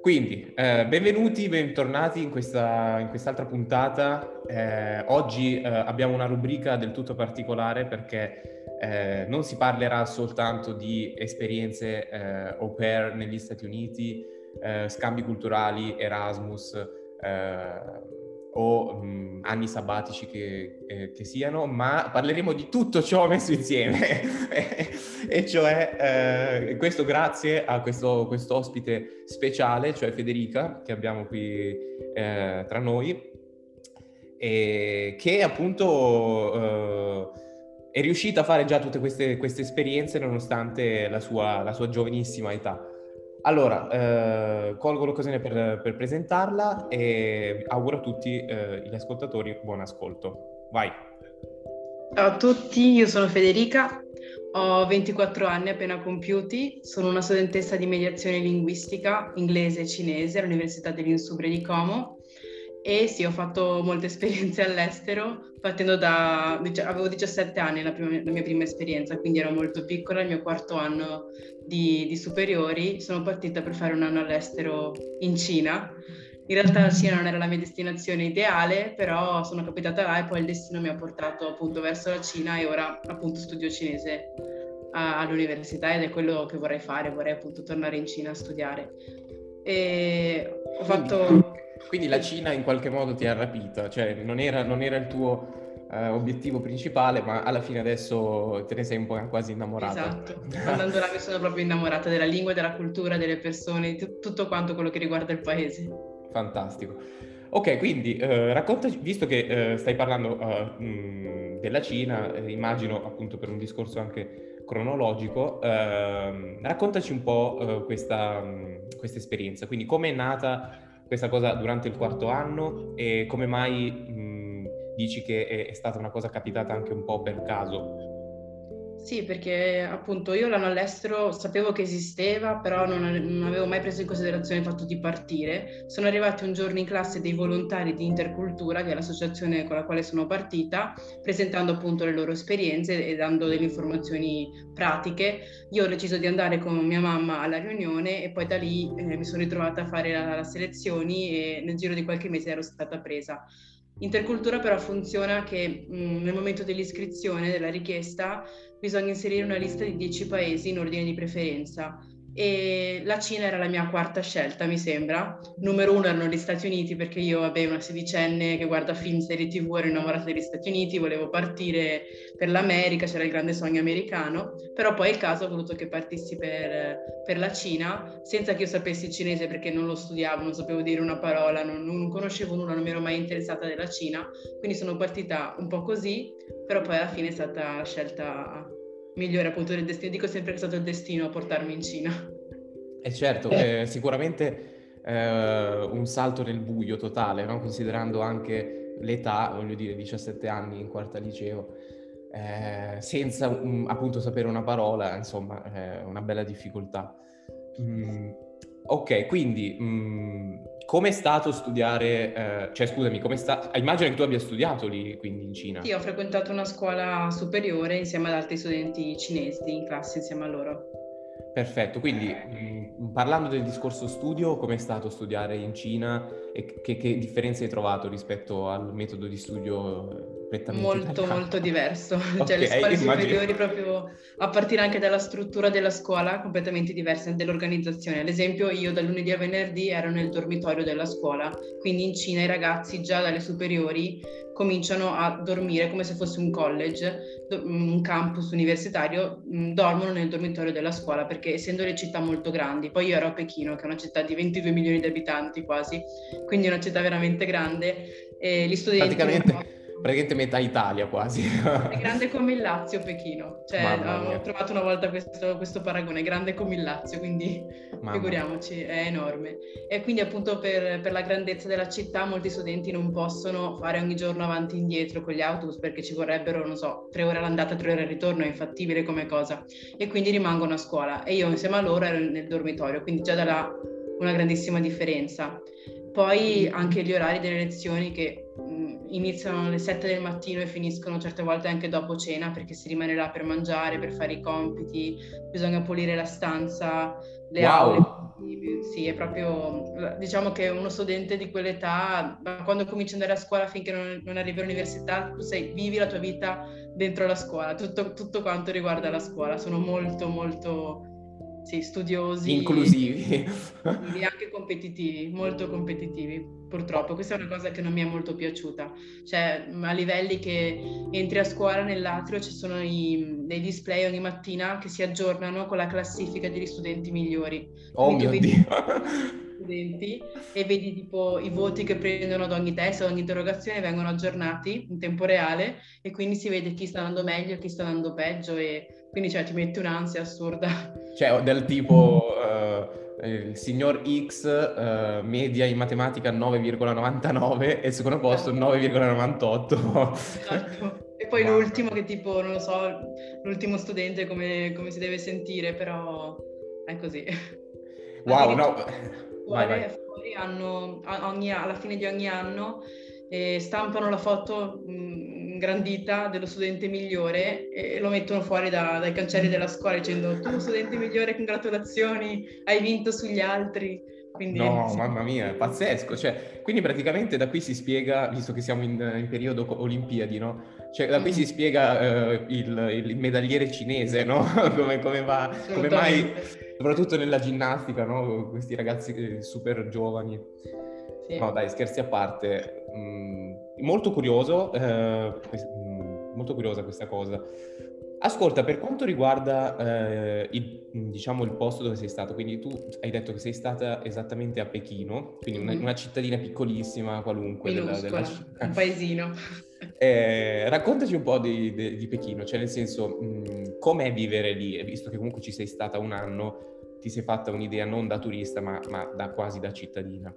Quindi, eh, benvenuti, bentornati in, questa, in quest'altra puntata. Eh, oggi eh, abbiamo una rubrica del tutto particolare perché eh, non si parlerà soltanto di esperienze eh, au pair negli Stati Uniti, eh, scambi culturali, Erasmus o mh, anni sabbatici che, che, siano, ma parleremo di tutto ciò messo insieme. e cioè eh, questo grazie a questo ospite speciale, cioè Federica, che abbiamo qui eh, tra noi, e che appunto eh, è riuscita a fare già tutte queste, queste esperienze nonostante la sua, la sua giovanissima età. Allora, eh, colgo l'occasione per, per, presentarla e auguro a tutti eh, gli ascoltatori buon ascolto. Vai. Ciao a tutti, io sono Federica, ho 24 anni appena compiuti, sono una studentessa di mediazione linguistica inglese e cinese all'Università dell'Insubre di Como e sì, ho fatto molte esperienze all'estero, partendo da... avevo 17 anni la, prima, la mia prima esperienza, quindi ero molto piccola, il mio quarto anno di, di superiori, sono partita per fare un anno all'estero in Cina in realtà la Cina non era la mia destinazione ideale, però sono capitata là e poi il destino mi ha portato appunto verso la Cina e ora appunto studio cinese all'università ed è quello che vorrei fare, vorrei appunto tornare in Cina a studiare. E ho fatto... Quindi la Cina in qualche modo ti ha rapita, cioè non era, non era il tuo Uh, obiettivo principale, ma alla fine adesso te ne sei un po' quasi innamorata. Esatto, andando là mi sono proprio innamorata della lingua, della cultura, delle persone, t- tutto quanto quello che riguarda il paese. Fantastico. Ok, quindi eh, raccontaci, visto che eh, stai parlando uh, mh, della Cina, eh, immagino appunto per un discorso anche cronologico, ehm, raccontaci un po' eh, questa, questa, esperienza. Quindi come è nata questa cosa durante il quarto anno e come mai mh, dici che è, è stata una cosa capitata anche un po' per caso? Sì, perché appunto io l'anno all'estero sapevo che esisteva, però non, non, avevo mai preso in considerazione il fatto di partire. Sono arrivati un giorno in classe dei volontari di Intercultura, che è l'associazione con la quale sono partita, presentando appunto le loro esperienze e dando delle informazioni pratiche. Io ho deciso di andare con mia mamma alla riunione e poi da lì eh, mi sono ritrovata a fare la, la selezioni e nel giro di qualche mese ero stata presa. Intercultura però funziona che mh, nel momento dell'iscrizione, della richiesta, bisogna inserire una lista di 10 paesi in ordine di preferenza e la Cina era la mia quarta scelta, mi sembra. Numero uno erano gli Stati Uniti perché io, vabbè, una sedicenne che guarda film, serie tv, ero innamorata degli Stati Uniti, volevo partire per l'America, c'era il grande sogno americano, però poi il caso ho voluto che partissi per, per la Cina, senza che io sapessi il cinese perché non lo studiavo, non sapevo dire una parola, non, non conoscevo nulla, non mi ero mai interessata della Cina, quindi sono partita un po' così, però poi alla fine è stata scelta migliore appunto del destino. Dico sempre che è stato il destino a portarmi in Cina. E certo, eh, sicuramente eh, un salto nel buio totale, no? considerando anche l'età, voglio dire 17 anni in quarta liceo, eh, senza um, appunto sapere una parola, insomma, una bella difficoltà. Mm, ok, quindi mm, come è stato studiare, eh, cioè scusami, come sta, immagino che tu abbia studiato lì quindi in Cina. Sì, ho frequentato una scuola superiore insieme ad altri studenti cinesi in classe insieme a loro. Perfetto, quindi mh, parlando del discorso studio, come è stato studiare in Cina e che, che differenze hai trovato rispetto al metodo di studio prettamente Molto, italiano. molto diverso. Okay, cioè le scuole superiori proprio a partire anche dalla struttura della scuola completamente diversa, dell'organizzazione. Ad esempio io dal lunedì a venerdì ero nel dormitorio della scuola, quindi in Cina i ragazzi già dalle superiori cominciano a dormire come se fosse un college, un campus universitario, dormono nel dormitorio della scuola perché essendo le città molto grandi, poi io ero a Pechino che è una città di 22 milioni di abitanti quasi, quindi una città veramente grande, e gli studenti... Praticamente praticamente metà Italia quasi. È grande come il Lazio Pechino, cioè ho trovato una volta questo, questo paragone, grande come il Lazio, quindi Mamma. figuriamoci, è enorme. E quindi appunto per, per, la grandezza della città molti studenti non possono fare ogni giorno avanti e indietro con gli autobus perché ci vorrebbero, non so, tre ore all'andata, tre ore al ritorno, è infattibile come cosa. E quindi rimangono a scuola e io insieme a loro ero nel dormitorio, quindi già da là una grandissima differenza. Poi anche gli orari delle lezioni che iniziano alle 7 del mattino e finiscono certe volte anche dopo cena perché si rimane là per mangiare, per fare i compiti, bisogna pulire la stanza, le wow. aule. Sì, è proprio, diciamo che uno studente di quell'età, quando cominci ad andare a scuola finché non, non arrivi all'università, tu sei, vivi la tua vita dentro la scuola, tutto, tutto quanto riguarda la scuola, sono molto molto sì, studiosi. Inclusivi. E anche competitivi, molto competitivi, purtroppo. Questa è una cosa che non mi è molto piaciuta. Cioè, a livelli che entri a scuola nell'atrio ci sono i, dei display ogni mattina che si aggiornano con la classifica degli studenti migliori. Oh Quindi mio Dio! Studenti e vedi tipo i voti che prendono ad ogni test, ad ogni interrogazione vengono aggiornati in tempo reale e quindi si vede chi sta andando meglio e chi sta andando peggio e quindi cioè, ti mette un'ansia assurda. Cioè del tipo uh, il signor X uh, media in matematica 9,99 e il secondo posto 9,98. Esatto. E poi wow. l'ultimo che tipo, non lo so, l'ultimo studente come, come si deve sentire, però è così. Wow, no. Vai, vai. Fuori hanno, ogni, alla fine di ogni anno eh, stampano la foto mh, ingrandita dello studente migliore e lo mettono fuori da, dai cancelli della scuola dicendo tu studente migliore, congratulazioni, hai vinto sugli altri. Quindi, no, sì. mamma mia, è pazzesco. Cioè, quindi praticamente da qui si spiega, visto che siamo in, in periodo Olimpiadi, no? Cioè, da qui si spiega uh, il, il, medagliere cinese, no? come, come, va, come mai, soprattutto nella ginnastica, no? Questi ragazzi eh, super giovani. Sì. No, dai, scherzi a parte. Mm, molto curioso, eh, mm, molto curiosa questa cosa. Ascolta, per quanto riguarda eh, il, diciamo, il posto dove sei stato, quindi tu hai detto che sei stata esattamente a Pechino, quindi una, mm-hmm. una cittadina piccolissima, qualunque. Della, della città. un paesino. Eh, raccontaci un po' di, di, di, Pechino, cioè nel senso, mh, com'è vivere lì, visto che comunque ci sei stata un anno, ti sei fatta un'idea non da turista, ma, ma da quasi da cittadina.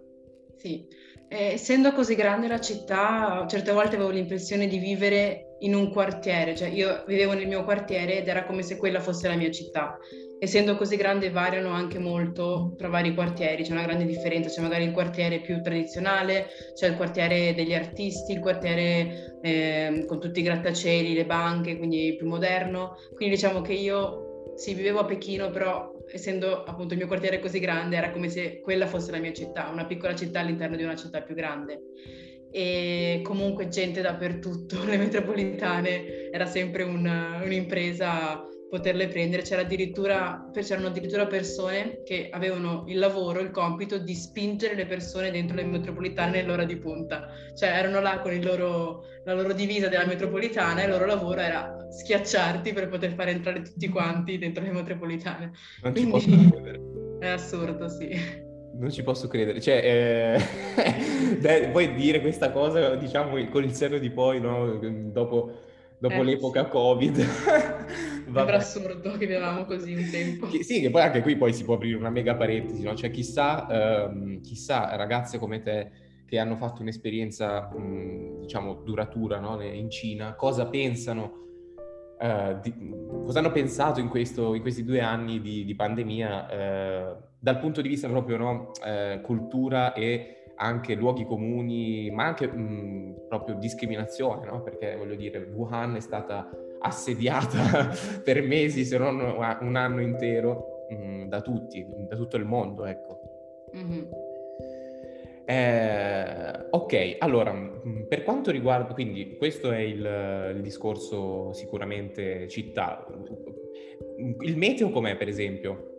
Sì, eh, essendo così grande la città, certe volte avevo l'impressione di vivere in un quartiere, cioè io vivevo nel mio quartiere ed era come se quella fosse la mia città. Essendo così grande variano anche molto tra vari quartieri, c'è una grande differenza, c'è magari il quartiere più tradizionale, c'è il quartiere degli artisti, il quartiere eh, con tutti i grattacieli, le banche, quindi più moderno. Quindi diciamo che io sì, vivevo a Pechino, però essendo appunto il mio quartiere così grande, era come se quella fosse la mia città, una piccola città all'interno di una città più grande. E comunque gente dappertutto, le metropolitane, era sempre un, un'impresa poterle prendere. C'era addirittura, c'erano addirittura persone che avevano il lavoro, il compito di spingere le persone dentro le metropolitane nell'ora di punta. Cioè erano là con loro, la loro divisa della metropolitana e il loro lavoro era schiacciarti per poter fare entrare tutti quanti dentro le metropolitane. Non Quindi, ci posso credere. È assurdo, sì. Non ci posso credere, cioè, eh, vuoi dire questa cosa, diciamo, con il senno di poi, no? Dopo dopo eh, l'epoca sì. Covid. Sembra assurdo che vivevamo così un tempo. Che, sì, che poi anche qui poi si può aprire una mega parentesi, no? Cioè chissà, ehm, chissà ragazze come te che hanno fatto un'esperienza, mh, diciamo, duratura no? in Cina, cosa pensano, eh, di, cosa hanno pensato in, questo, in, questi due anni di, di pandemia eh, dal punto di vista proprio no? eh, cultura e anche luoghi comuni, ma anche mh, proprio discriminazione, no? perché voglio dire, Wuhan è stata assediata per mesi, se non un anno intero, mh, da tutti, da tutto il mondo, ecco. Mm-hmm. Eh, ok, allora, per quanto riguarda, quindi questo è il, il discorso sicuramente città. Il meteo com'è, per esempio?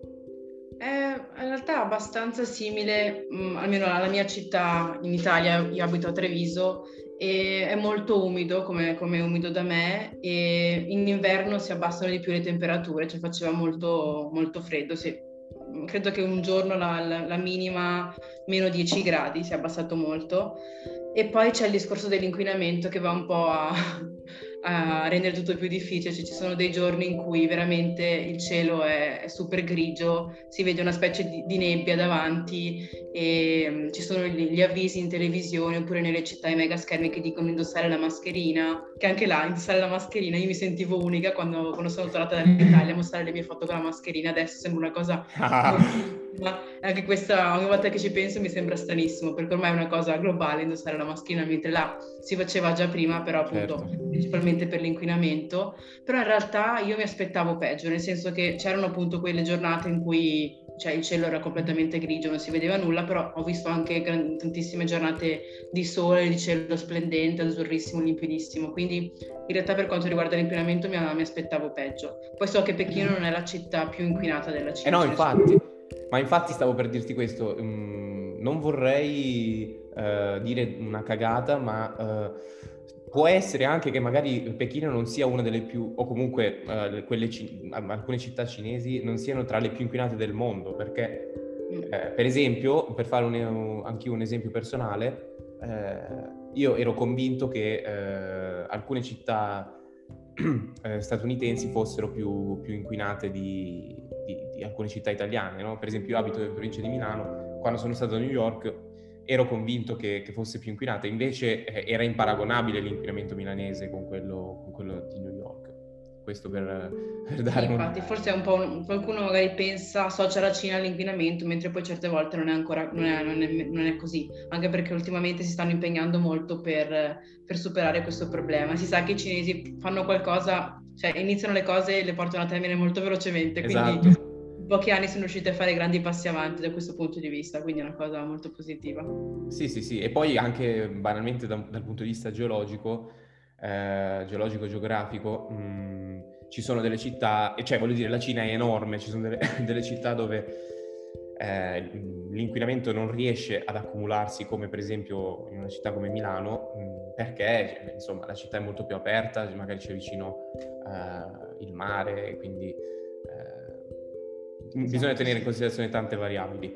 È in realtà abbastanza simile, mm, almeno alla mia città in Italia, io abito a Treviso, e è molto umido come, come umido da me e in inverno si abbassano di più le temperature, cioè faceva molto, molto freddo. Sì. Credo che un giorno la, la, la minima meno 10 gradi si è abbassato molto. E poi c'è il discorso dell'inquinamento che va un po' a, a rendere tutto più difficile, cioè, ci sono dei giorni in cui veramente il cielo è, è super grigio, si vede una specie di, di nebbia davanti e um, ci sono gli, gli, avvisi in televisione oppure nelle città i mega schermi che dicono indossare la mascherina, che anche là indossare la mascherina, io mi sentivo unica quando, quando sono tornata dall'Italia a mostrare le mie foto con la mascherina, adesso sembra una cosa Ma anche questa, ogni volta che ci penso mi sembra stranissimo, perché ormai è una cosa globale indossare la mascherina, mentre là si faceva già prima, però appunto certo. principalmente per l'inquinamento. Però in realtà io mi aspettavo peggio, nel senso che c'erano appunto quelle giornate in cui cioè il cielo era completamente grigio, non si vedeva nulla, però ho visto anche gran, tantissime giornate di sole, di cielo splendente, azzurrissimo, limpidissimo, quindi in realtà per quanto riguarda l'inquinamento mi, mi aspettavo peggio. Poi so che Pechino non è la città più inquinata della Cina. Eh no, infatti, ma infatti stavo per dirti questo, um, non vorrei uh, dire una cagata, ma... Uh, può essere anche che magari Pechino non sia una delle più, o comunque uh, ci, alcune città cinesi non siano tra le più inquinate del mondo, perché mm. eh, per esempio, per fare un, anche un esempio personale, eh, io ero convinto che eh, alcune città statunitensi fossero più, più inquinate di, di, alcune città italiane, no? per esempio io abito in provincia di Milano, quando sono stato a New York ero convinto che, che fosse più inquinata, invece eh, era imparagonabile l'inquinamento milanese con quello, con quello di New York. Questo per, per dare sì, Infatti, un... forse è un po' un, qualcuno magari pensa, associa la Cina all'inquinamento, mentre poi certe volte non è ancora non è, non è, non è così, anche perché ultimamente si stanno impegnando molto per, per superare questo problema. Si sa che i cinesi fanno qualcosa, cioè iniziano le cose e le portano a termine molto velocemente, quindi esatto pochi anni sono riusciti a fare grandi passi avanti da questo punto di vista, quindi è una cosa molto positiva. Sì, sì, sì, e poi anche banalmente da, dal punto di vista geologico, eh, geologico-geografico, mh, mm, ci sono delle città, cioè voglio dire la Cina è enorme, ci sono delle, delle città dove eh, l'inquinamento non riesce ad accumularsi come per esempio in una città come Milano, mh, mm, perché insomma la città è molto più aperta, magari c'è vicino eh, il mare, quindi. Bisogna tenere in considerazione tante variabili.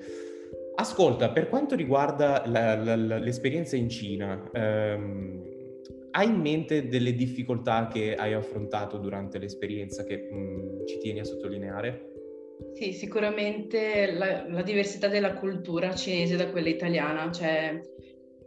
Ascolta, per quanto riguarda la, la, la, l'esperienza in Cina, ehm, hai in mente delle difficoltà che hai affrontato durante l'esperienza che mh, mm, ci tieni a sottolineare? Sì, sicuramente la, la, diversità della cultura cinese da quella italiana, cioè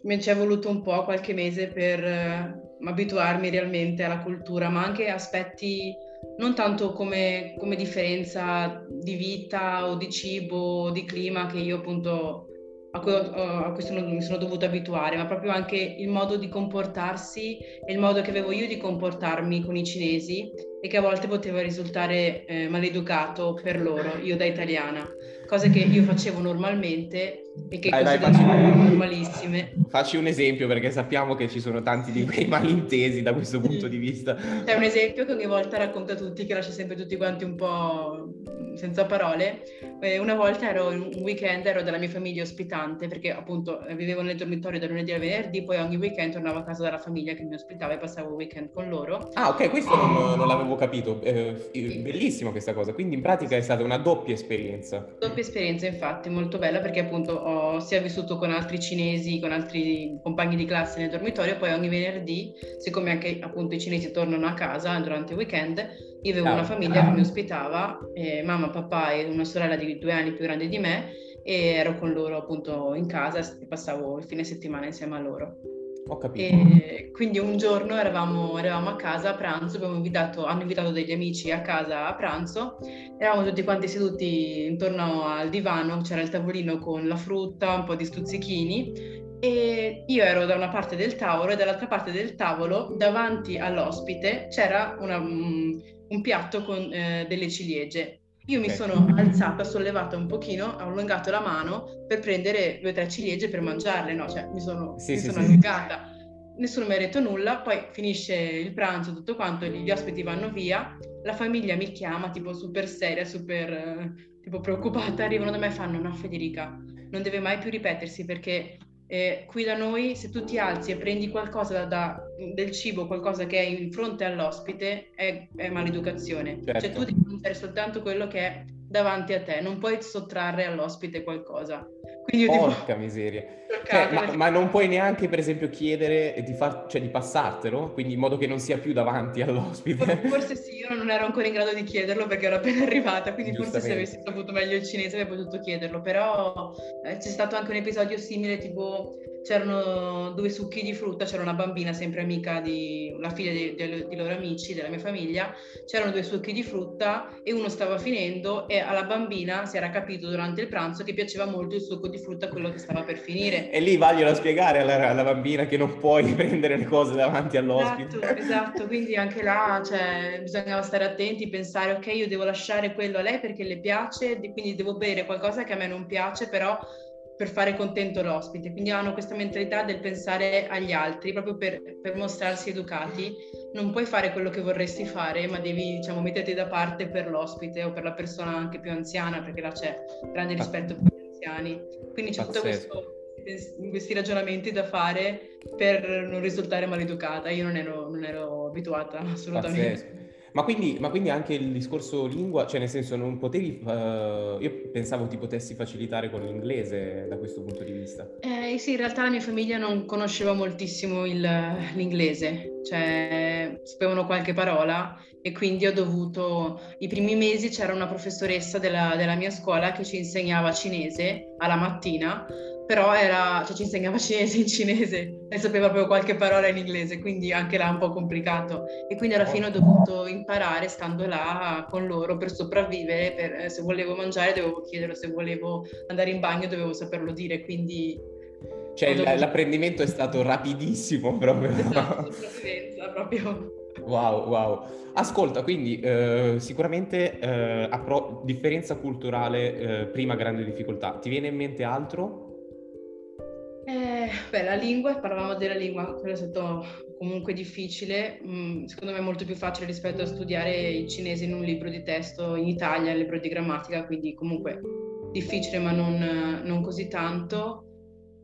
mi ci è voluto un po', qualche mese per uh, abituarmi realmente alla cultura, ma anche aspetti non tanto come, come, differenza di vita o di cibo o di clima che io appunto a cui, a cui sono, mi sono dovuta abituare, ma proprio anche il modo di comportarsi e il modo che avevo io di comportarmi con i cinesi e che a volte poteva risultare eh, maleducato per loro, io da italiana, cose che io facevo normalmente e che dai, consideravo normalissime. Facci un esempio perché sappiamo che ci sono tanti di quei malintesi da questo punto di vista. C'è un esempio che ogni volta racconta a tutti, che lascia sempre tutti quanti un po' senza parole. Eh, una volta ero un weekend, ero dalla mia famiglia ospitante perché appunto vivevo nel dormitorio da lunedì a venerdì, poi ogni weekend tornavo a casa dalla famiglia che mi ospitava e passavo il weekend con loro. Ah ok, questo non, non l'avevo capito, eh, bellissima questa cosa, quindi in pratica è stata una doppia esperienza. Doppia esperienza infatti, molto bella perché appunto ho sia vissuto con altri cinesi, con altri compagni di classe nel dormitorio, poi ogni venerdì, siccome anche appunto i cinesi tornano a casa durante il weekend, io avevo ah, una famiglia ah. che mi ospitava, eh, mamma, papà e una sorella di due anni più grande di me e ero con loro appunto in casa e passavo il fine settimana insieme a loro. Ho capito. E quindi un giorno eravamo, eravamo a casa a pranzo, invitato, hanno invitato degli amici a casa a pranzo, eravamo tutti quanti seduti intorno al divano, c'era il tavolino con la frutta, un po' di stuzzichini e io ero da una parte del tavolo e dall'altra parte del tavolo, davanti all'ospite, c'era una, un, piatto con eh, delle ciliegie. Io mi sono alzata, sollevata un pochino, ho allungato la mano per prendere due o tre ciliegie per mangiarle, no? Cioè mi sono, sì, mi sì, sono sì, allungata. Nessuno mi ha detto nulla, poi finisce il pranzo, tutto quanto, gli ospiti vanno via, la famiglia mi chiama tipo super seria, super eh, tipo preoccupata, arrivano da me e fanno no Federica, non deve mai più ripetersi perché eh, qui da noi se tu ti alzi e prendi qualcosa da, da, del cibo, qualcosa che è in fronte all'ospite, è, è maleducazione. Certo. Cioè tu devi mangiare soltanto quello che è davanti a te, non puoi sottrarre all'ospite qualcosa. Quindi Porca tipo... miseria. Cioè, ma, ma, non puoi neanche, per esempio, chiedere di, far, cioè, di passartelo, quindi in modo che non sia più davanti all'ospite. Forse sì, io non ero ancora in grado di chiederlo perché ero appena arrivata, quindi forse se avessi saputo meglio il cinese avrei potuto chiederlo, però eh, c'è stato anche un episodio simile, tipo c'erano due succhi di frutta, c'era una bambina sempre amica di la figlia di, di, di, loro amici, della mia famiglia, c'erano due succhi di frutta e uno stava finendo e alla bambina si era capito durante il pranzo che piaceva molto il succo di frutta, quello che stava per finire. E lì vaglio spiegare alla, alla, bambina che non puoi prendere le cose davanti all'ospite. Esatto, esatto, quindi anche là cioè, bisognava stare attenti, pensare ok io devo lasciare quello a lei perché le piace, quindi devo bere qualcosa che a me non piace, però per fare contento l'ospite, quindi hanno questa mentalità del pensare agli altri, proprio per, per, mostrarsi educati. Non puoi fare quello che vorresti fare, ma devi, diciamo, metterti da parte per l'ospite o per la persona anche più anziana, perché là c'è grande rispetto per gli anziani. Quindi c'è tutto questo questi ragionamenti da fare per non risultare maleducata. Io non ero, non ero abituata assolutamente. Pazzesco. Ma quindi, ma quindi, anche il discorso lingua, cioè nel senso non potevi, uh, io pensavo ti potessi facilitare con l'inglese da questo punto di vista. Eh sì, in realtà la mia famiglia non conosceva moltissimo il, l'inglese, cioè sapevano qualche parola e quindi ho dovuto, i primi mesi c'era una professoressa della, della mia scuola che ci insegnava cinese alla mattina però era, cioè, ci insegnava cinese in cinese e sapeva proprio qualche parola in inglese, quindi anche là un po' complicato. E quindi alla fine ho dovuto imparare stando là con loro per sopravvivere, per, eh, se volevo mangiare dovevo chiederlo, se volevo andare in bagno dovevo saperlo dire, quindi... Cioè dovuto... l'apprendimento è stato rapidissimo proprio. Esatto, sopravvivenza proprio. Wow, wow. Ascolta, quindi eh, sicuramente eh, a pro- differenza culturale, eh, prima grande difficoltà. Ti viene in mente altro? Eh, beh, la lingua, parlavamo della lingua, quello è stato comunque difficile, mm, secondo me molto più facile rispetto a studiare il cinese in un libro di testo in Italia, un libro di grammatica, quindi comunque difficile ma non, non così tanto.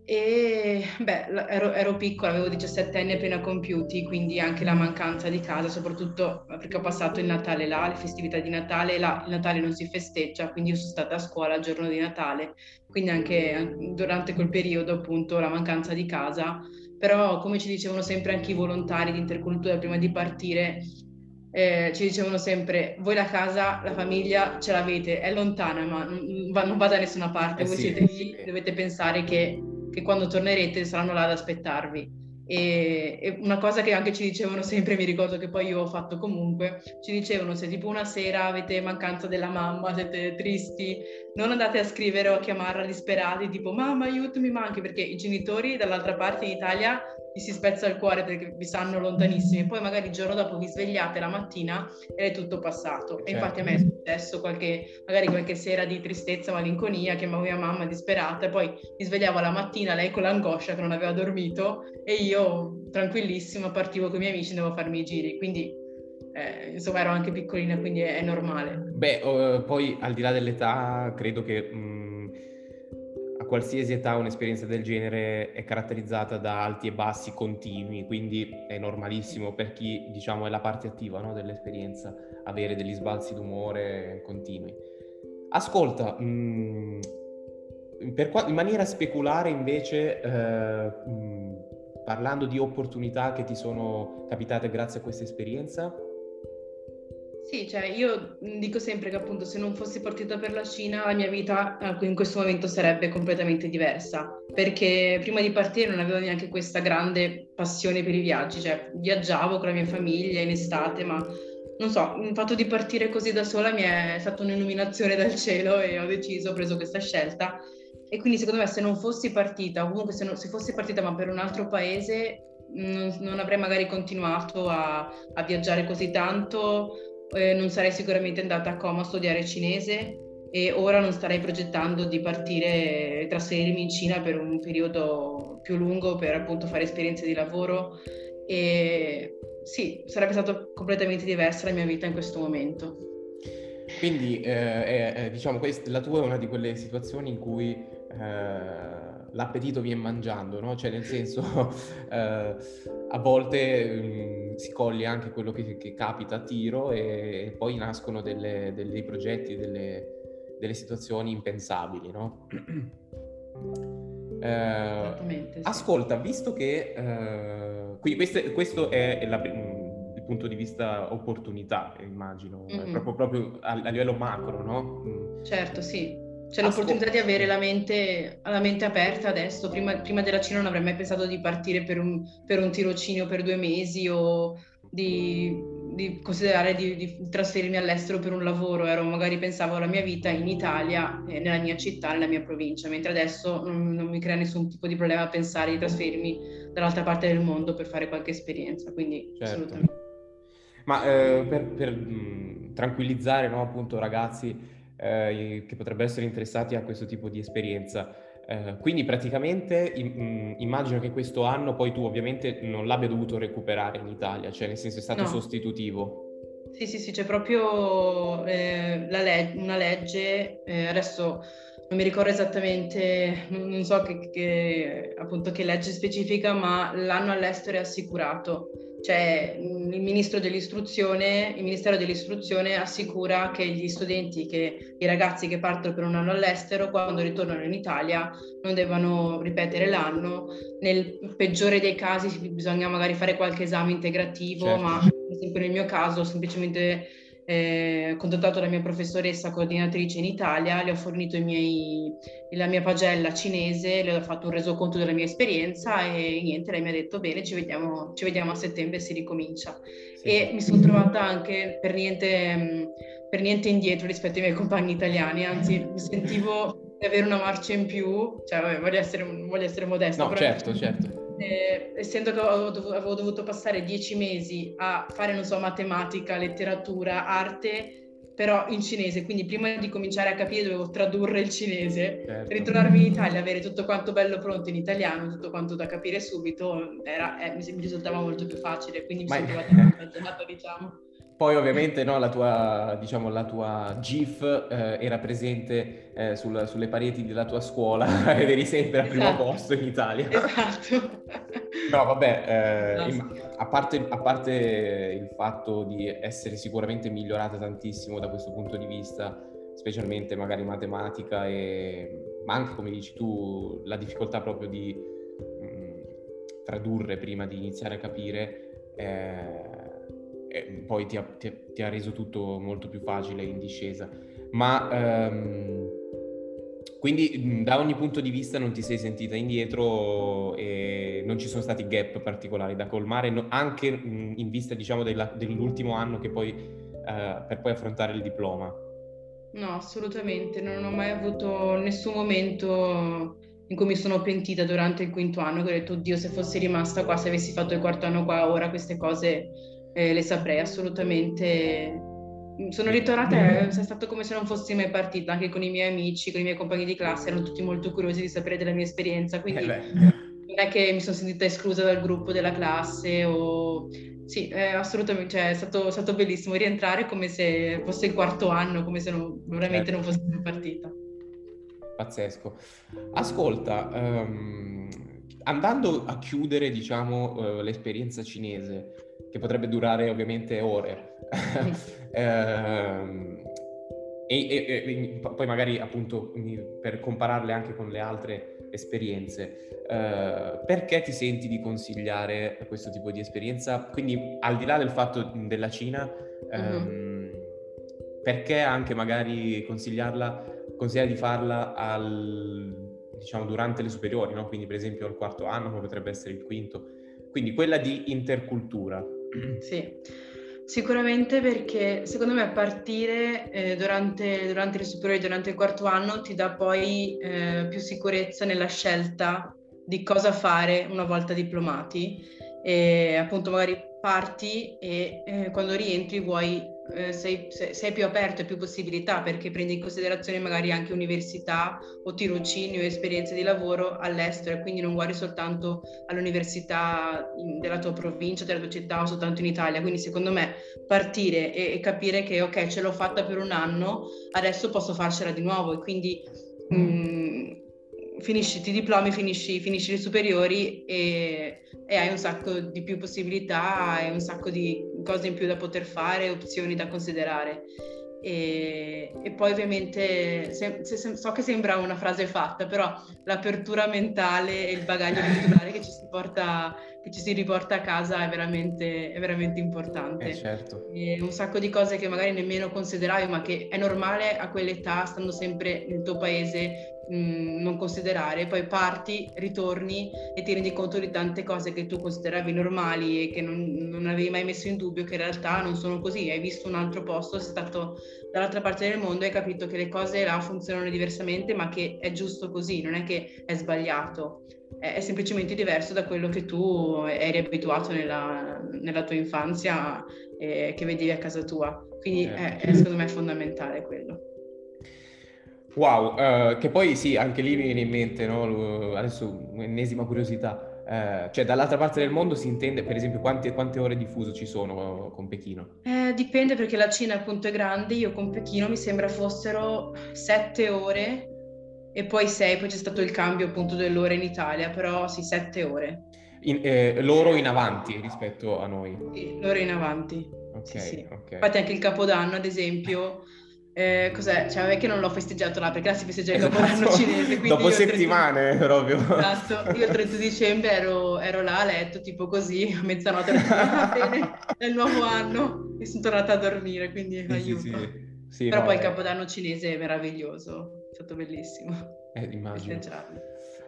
E beh, ero, ero, piccola, avevo 17 anni appena compiuti, quindi anche la mancanza di casa, soprattutto perché ho passato il Natale là, le festività di Natale, là il Natale non si festeggia, quindi io sono stata a scuola il giorno di Natale, quindi anche durante quel periodo appunto la mancanza di casa, però come ci dicevano sempre anche i volontari di intercultura prima di partire, eh, ci dicevano sempre, voi la casa, la famiglia ce l'avete, è lontana ma non, non va da nessuna parte, eh voi sì, siete lì, sì. dovete pensare che che quando tornerete saranno là ad aspettarvi. E, e, una cosa che anche ci dicevano sempre, mi ricordo che poi io ho fatto comunque, ci dicevano se tipo una sera avete mancanza della mamma, siete tristi, non andate a scrivere o a chiamarla disperati tipo mamma aiutami manchi perché i genitori dall'altra parte in Italia vi si spezza il cuore perché vi stanno lontanissimi e poi magari il giorno dopo vi svegliate la mattina ed è tutto passato. Certo. E infatti a me è successo qualche, magari qualche sera di tristezza, malinconia, chiamavo mia mamma disperata e poi mi svegliavo la mattina lei con l'angoscia che non aveva dormito e io tranquillissima partivo con i miei amici e andavo a farmi i giri. Quindi eh, insomma ero anche piccolina, quindi è, è normale. Beh, uh, poi al di là dell'età credo che... Mh qualsiasi età un'esperienza del genere è caratterizzata da alti e bassi continui, quindi è normalissimo per chi diciamo è la parte attiva no, dell'esperienza avere degli sbalzi d'umore continui. Ascolta, mh, mm, qua- in maniera speculare invece, eh, mh, mm, parlando di opportunità che ti sono capitate grazie a questa esperienza, sì, cioè io dico sempre che appunto se non fossi partita per la Cina la mia vita eh, in questo momento sarebbe completamente diversa, perché prima di partire non avevo neanche questa grande passione per i viaggi, cioè viaggiavo con la mia famiglia in estate, ma non so, il fatto di partire così da sola mi è stata un'illuminazione dal cielo e ho deciso, ho preso questa scelta. E quindi secondo me se non fossi partita, o comunque se, non, se fossi partita ma per un altro paese, non, non avrei magari continuato a, a viaggiare così tanto eh, non sarei sicuramente andata a Como a studiare cinese e ora non starei progettando di partire e trasferirmi in Cina per un periodo più lungo per appunto fare esperienze di lavoro e sì, sarebbe stata completamente diversa la mia vita in questo momento. Quindi eh, eh, diciamo questa, la tua è una di quelle situazioni in cui eh, l'appetito viene mangiando, no? Cioè nel senso eh, a volte mh, mm, si coglie anche quello che, che, capita a tiro e, e poi nascono delle, delle, dei progetti, delle, delle, situazioni impensabili, no? Eh, sì. Ascolta, visto che eh, quindi questo, questo è la, mm, il punto di vista opportunità, immagino, mm-hmm. proprio, proprio a, a, livello macro, no? Mm. Certo, sì c'è l'opportunità di avere la mente, la mente aperta adesso. Prima, prima, della Cina non avrei mai pensato di partire per un, per un tirocinio per due mesi o di, di considerare di, di, trasferirmi all'estero per un lavoro. Ero, magari pensavo alla mia vita in Italia, eh, nella mia città, nella mia provincia, mentre adesso non, non mi crea nessun tipo di problema pensare di trasferirmi dall'altra parte del mondo per fare qualche esperienza. Quindi certo. assolutamente. Ma eh, per, per mh, tranquillizzare no, appunto ragazzi eh, che potrebbero essere interessati a questo tipo di esperienza. Eh, quindi praticamente im- immagino che questo anno poi tu ovviamente non l'abbia dovuto recuperare in Italia, cioè nel senso è stato no. sostitutivo. Sì, sì, sì, c'è proprio eh, leg- una legge, eh, adesso non mi ricordo esattamente, non so che, che, appunto che legge specifica, ma l'anno all'estero è assicurato cioè il, ministro dell'istruzione, il Ministero dell'Istruzione assicura che gli studenti, che, i ragazzi che partono per un anno all'estero, quando ritornano in Italia non devono ripetere l'anno. Nel peggiore dei casi bisogna magari fare qualche esame integrativo, certo. ma per esempio nel mio caso semplicemente eh, contattato la mia professoressa coordinatrice in Italia, le ho fornito miei, la mia pagella cinese, le ho fatto un resoconto della mia esperienza e niente, lei mi ha detto bene, ci vediamo, ci vediamo a settembre si ricomincia. Sì. E mi sono trovata anche per niente, per niente indietro rispetto ai miei compagni italiani, anzi mi sentivo di avere una marcia in più, cioè voglio essere, voglio essere modesta. No, certo, certo eh, essendo che avevo, dov- avevo, dovuto passare dieci mesi a fare, non so, matematica, letteratura, arte, però in cinese, quindi prima di cominciare a capire dovevo tradurre il cinese, certo. ritrovarmi in Italia, avere tutto quanto bello pronto in italiano, tutto quanto da capire subito, era, eh, mi, mi, risultava molto più facile, quindi mi Ma... sono trovata diciamo. Poi ovviamente no, la, tua, diciamo, la tua GIF eh, era presente eh, sul, sulle pareti della tua scuola ed eri sempre al esatto. primo posto in Italia. Esatto. No, vabbè, eh, no, a, parte, a, parte, il fatto di essere sicuramente migliorata tantissimo da questo punto di vista, specialmente magari matematica, e, ma anche come dici tu, la difficoltà proprio di mh, mm, tradurre prima di iniziare a capire eh, e poi ti ha, ti, ti ha, reso tutto molto più facile in discesa. Ma ehm, quindi da ogni punto di vista non ti sei sentita indietro e non ci sono stati gap particolari da colmare, no, anche in vista diciamo della, dell'ultimo anno poi, eh, per poi affrontare il diploma. No, assolutamente, non ho mai avuto nessun momento in cui mi sono pentita durante il quinto anno, che ho detto, oddio, se fossi rimasta qua, se avessi fatto il quarto anno qua, ora queste cose eh, le saprei assolutamente. Sono ritornata è stato come se non fossi mai partita, anche con i miei amici, con i miei compagni di classe, erano tutti molto curiosi di sapere della mia esperienza, quindi eh non è che mi sono sentita esclusa dal gruppo della classe o... Sì, eh, assolutamente, cioè, è, stato, stato, bellissimo rientrare come se fosse il quarto anno, come se non, veramente non fossi mai partita. Pazzesco. Ascolta, um, andando a chiudere, diciamo, uh, l'esperienza cinese, che potrebbe durare ovviamente ore. eh, e, e, e, poi magari appunto per compararle anche con le altre esperienze, eh, perché ti senti di consigliare questo tipo di esperienza? Quindi al di là del fatto della Cina, ehm, mm-hmm. perché anche magari consigliarla, consigliare di farla al, diciamo, durante le superiori, no? quindi per esempio al quarto anno, come potrebbe essere il quinto, quindi quella di intercultura. Sì, sicuramente perché secondo me partire eh, durante, durante, le superiori, durante il quarto anno ti dà poi eh, più sicurezza nella scelta di cosa fare una volta diplomati. E appunto magari parti e eh, quando rientri vuoi eh, sei, sei, più aperto e più possibilità perché prendi in considerazione magari anche università o tirocinio, esperienze di lavoro all'estero e quindi non guardi soltanto all'università della tua provincia, della tua città o soltanto in Italia. Quindi secondo me partire e, e capire che ok ce l'ho fatta per un anno, adesso posso farcela di nuovo e quindi mh, mm, finisci, ti diplomi, finisci, finisci le superiori e, e, hai un sacco di più possibilità, hai un sacco di cose in più da poter fare, opzioni da considerare. E, e poi ovviamente se, se, so che sembra una frase fatta, però l'apertura mentale e il bagaglio culturale che ci si porta che ci si riporta a casa è veramente, è veramente importante. Eh, certo. Un sacco di cose che magari nemmeno consideravi, ma che è normale a quell'età, stando sempre nel tuo paese, mh, non considerare. Poi parti, ritorni e ti rendi conto di tante cose che tu consideravi normali e che non, non avevi mai messo in dubbio, che in realtà non sono così. Hai visto un altro posto, sei stato dall'altra parte del mondo e hai capito che le cose là funzionano diversamente, ma che è giusto così, non è che è sbagliato è semplicemente diverso da quello che tu eri abituato nella, nella tua infanzia e che vedevi a casa tua. Quindi è, è, secondo me fondamentale quello. Wow, uh, che poi sì, anche lì mi viene in mente, no? adesso un'ennesima curiosità, uh, cioè dall'altra parte del mondo si intende, per esempio, quante, quante ore di fuso ci sono con Pechino? Eh, dipende perché la Cina appunto è grande, io con Pechino mi sembra fossero sette ore e poi 6, poi c'è stato il cambio appunto dell'ora in Italia, però sì, 7 ore. In, eh, loro in avanti rispetto a noi? Sì, loro in avanti. Ok, sì, sì. okay. Infatti anche il Capodanno, ad esempio, eh, cos'è? Cioè, vabbè che non l'ho festeggiato là, perché là si festeggia il esatto. Capodanno cinese. Dopo settimane, 30... proprio. Esatto, io il 30 dicembre ero, ero, là a letto, tipo così, a mezzanotte, va bene, è il nuovo anno, e sono tornata a dormire, quindi sì, aiuto. Sì, sì. Però no, poi il Capodanno cinese è meraviglioso è stato bellissimo. Eh, immagino.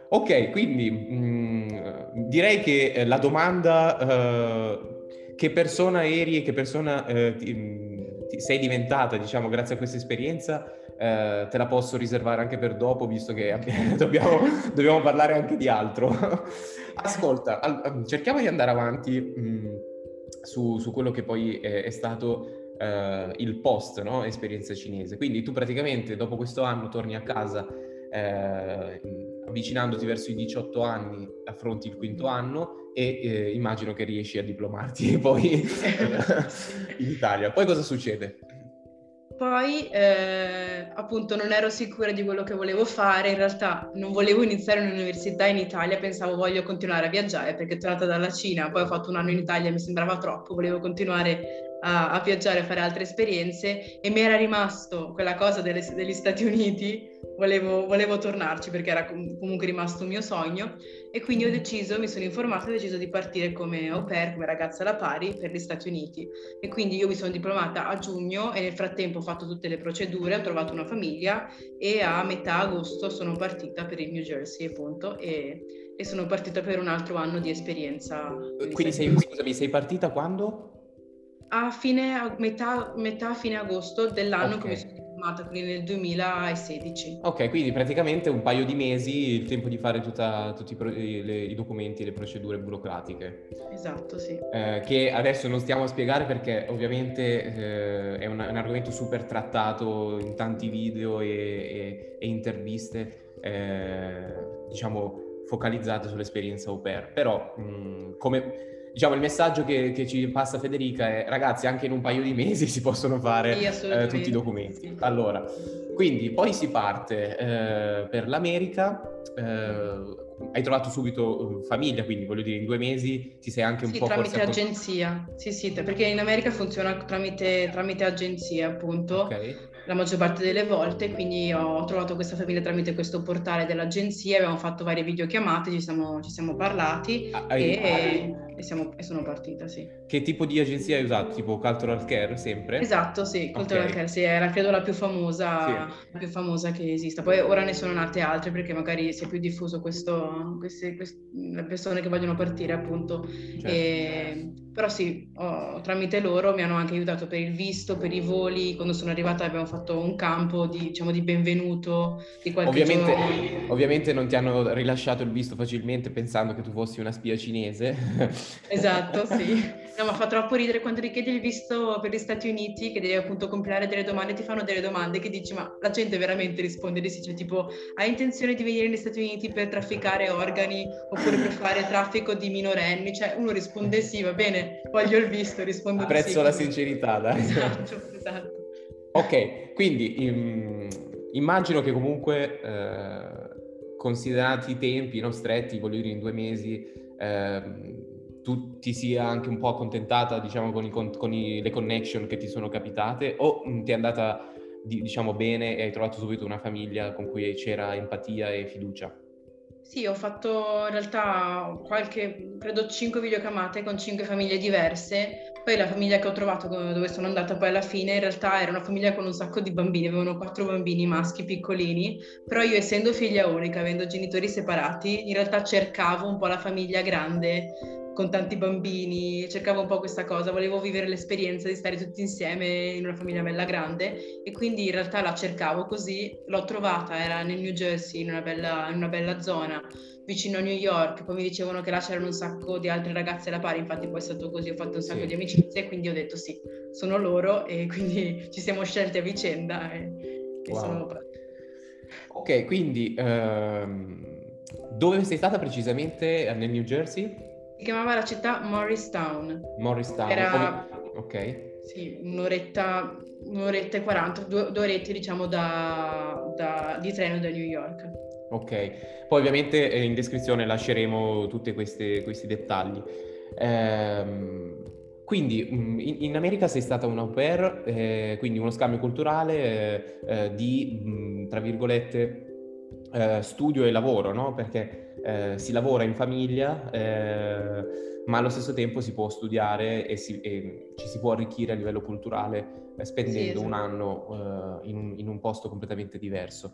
Ok, quindi mh, mm, direi che eh, la domanda uh, che persona eri e che persona uh, ti, ti sei diventata, diciamo, grazie a questa esperienza, uh, te la posso riservare anche per dopo, visto che abbiamo, dobbiamo, dobbiamo, parlare anche di altro. Ascolta, al, cerchiamo di andare avanti mh, mm, su, su, quello che poi è, è stato eh, il post, no? esperienza cinese. Quindi tu praticamente dopo questo anno torni a casa eh, avvicinandoti verso i 18 anni, affronti il quinto anno e eh, immagino che riesci a diplomarti poi in Italia. Poi cosa succede? Poi eh, appunto non ero sicura di quello che volevo fare, in realtà non volevo iniziare un'università in Italia, pensavo voglio continuare a viaggiare perché tornata dalla Cina, poi ho fatto un anno in Italia, mi sembrava troppo, volevo continuare a, a viaggiare, a fare altre esperienze e mi era rimasto quella cosa delle, degli Stati Uniti, volevo, volevo tornarci perché era comunque rimasto un mio sogno e quindi ho deciso, mi sono informata e ho deciso di partire come au pair, come ragazza alla pari per gli Stati Uniti e quindi io mi sono diplomata a giugno e nel frattempo ho fatto tutte le procedure, ho trovato una famiglia e a metà agosto sono partita per il New Jersey appunto e, e sono partita per un altro anno di esperienza. Quindi sei, scusami, sei partita quando? A fine, a metà, metà fine agosto dell'anno okay. che mi sono diplomata, quindi nel 2016. Ok, quindi praticamente un paio di mesi il tempo di fare tutta, tutti i, pro, le, i, documenti, le procedure burocratiche. Esatto, sì. Eh, che adesso non stiamo a spiegare perché ovviamente eh, è un, un, argomento super trattato in tanti video e, e, e interviste, eh, diciamo focalizzate sull'esperienza au pair. Però mh, come diciamo il messaggio che, che, ci passa Federica è ragazzi anche in un paio di mesi si possono fare eh, tutti i documenti. Allora, quindi poi si parte eh, per l'America, eh, hai trovato subito eh, famiglia, quindi voglio dire in due mesi ti sei anche un sì, po' tramite forse... agenzia, sì sì, perché in America funziona tramite, tramite agenzia appunto. Ok la maggior parte delle volte, quindi ho trovato questa famiglia tramite questo portale dell'agenzia, abbiamo fatto varie videochiamate, ci siamo, ci siamo parlati ah, e, ah, e, siamo, e, sono partita, sì. Che tipo di agenzia hai usato? Tipo Cultural Care sempre? Esatto, sì, Cultural okay. Care, sì, era credo la più famosa, sì. la più famosa che esista. Poi ora ne sono nate altre perché magari si è più diffuso questo, queste, queste, le persone che vogliono partire appunto. Certo. E, però sì, oh, tramite loro mi hanno anche aiutato per il visto, per i voli. Quando sono arrivata abbiamo fatto un campo di, diciamo, di benvenuto di qualche ovviamente, ovviamente non ti hanno rilasciato il visto facilmente pensando che tu fossi una spia cinese. Esatto, sì. No, ma fa troppo ridere quando richiedi il visto per gli Stati Uniti, che devi appunto compilare delle domande, ti fanno delle domande che dici, ma la gente veramente risponde di sì, cioè tipo, hai intenzione di venire negli Stati Uniti per trafficare organi oppure per fare traffico di minorenni? Cioè uno risponde sì, va bene, voglio il visto, rispondo Apprezzo sì. la sincerità, dai. Esatto, esatto. Ok, quindi im, immagino che comunque, eh, considerati i tempi no, stretti, voglio dire in due mesi, eh, tu ti sia anche un po' accontentata, diciamo, con, i, con i, le connection che ti sono capitate o mh, ti è andata, di, diciamo, bene e hai trovato subito una famiglia con cui c'era empatia e fiducia? Sì, ho fatto in realtà qualche, credo, cinque videocamate con cinque famiglie diverse. Poi la famiglia che ho trovato dove sono andata poi alla fine in realtà era una famiglia con un sacco di bambini, avevano quattro bambini maschi piccolini, però io essendo figlia unica, avendo genitori separati, in realtà cercavo un po' la famiglia grande con tanti bambini, cercavo un po' questa cosa, volevo vivere l'esperienza di stare tutti insieme in una famiglia bella grande e quindi in realtà la cercavo così, l'ho trovata, era nel New Jersey, in una bella, in una bella zona, vicino a New York, poi mi dicevano che là c'erano un sacco di altre ragazze alla pari, infatti poi è stato così, ho fatto un sacco sì. di amicizie e quindi ho detto sì, sono loro e quindi ci siamo scelti a vicenda e, e wow. sono... Ok, quindi ehm, dove sei stata precisamente nel New Jersey? Si chiamava la città Morristown. Morristown, Era... ok. Sì, un'oretta, un'oretta e 40, due, due orette diciamo da, da, di treno da New York. Ok, poi ovviamente eh, in descrizione lasceremo tutti questi dettagli. Ehm, quindi mm, in, in, America sei stata un au pair, eh, quindi uno scambio culturale eh, eh di, mm, tra virgolette, eh, studio e lavoro, no? Perché eh, si lavora in famiglia, eh, ma allo stesso tempo si può studiare e, si, e ci si può arricchire a livello culturale eh, spendendo sì, esatto. un anno eh, in un, in, un, posto completamente diverso.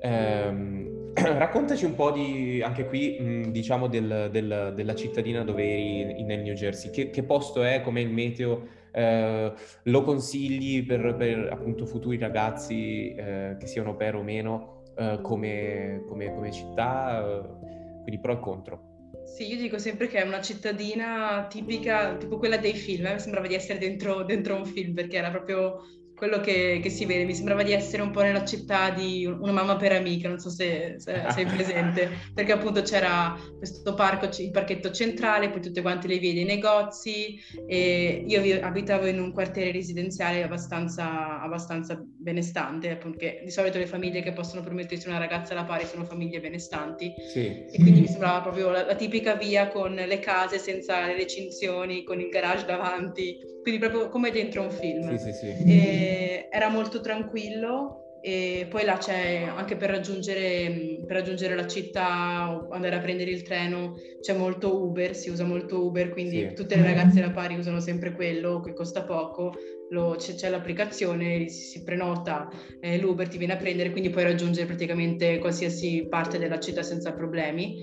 Ehm, raccontaci un po' di, anche qui, mh, diciamo, del, del, della cittadina dove eri nel New Jersey. Che, che posto è? Com'è il meteo? Eh, lo consigli per, per, appunto futuri ragazzi eh, che siano per o meno? Eh, come, come, come, città, quindi pro e contro. Sì, io dico sempre che è una cittadina tipica, tipo quella dei film, eh? mi sembrava di essere dentro, dentro un film perché era proprio quello che, che, si vede. Mi sembrava di essere un po' nella città di una mamma per amiche, non so se, se sei presente, perché appunto c'era questo parco, il parchetto centrale, poi tutte quante le vie dei negozi e io abitavo in un quartiere residenziale abbastanza, abbastanza benestante, perché di solito le famiglie che possono permettersi una ragazza alla pari sono famiglie benestanti sì. e quindi mi sembrava proprio la, la tipica via con le case senza le recinzioni, con il garage davanti, quindi proprio come dentro un film. Sì, sì, sì. Era molto tranquillo e poi là c'è anche per raggiungere, per raggiungere la città o andare a prendere il treno c'è molto Uber, si usa molto Uber, quindi sì. tutte le ragazze alla pari usano sempre quello che costa poco, lo, c'è, c'è, l'applicazione, si, si prenota, eh, l'Uber ti viene a prendere, quindi puoi raggiungere praticamente qualsiasi parte della città senza problemi.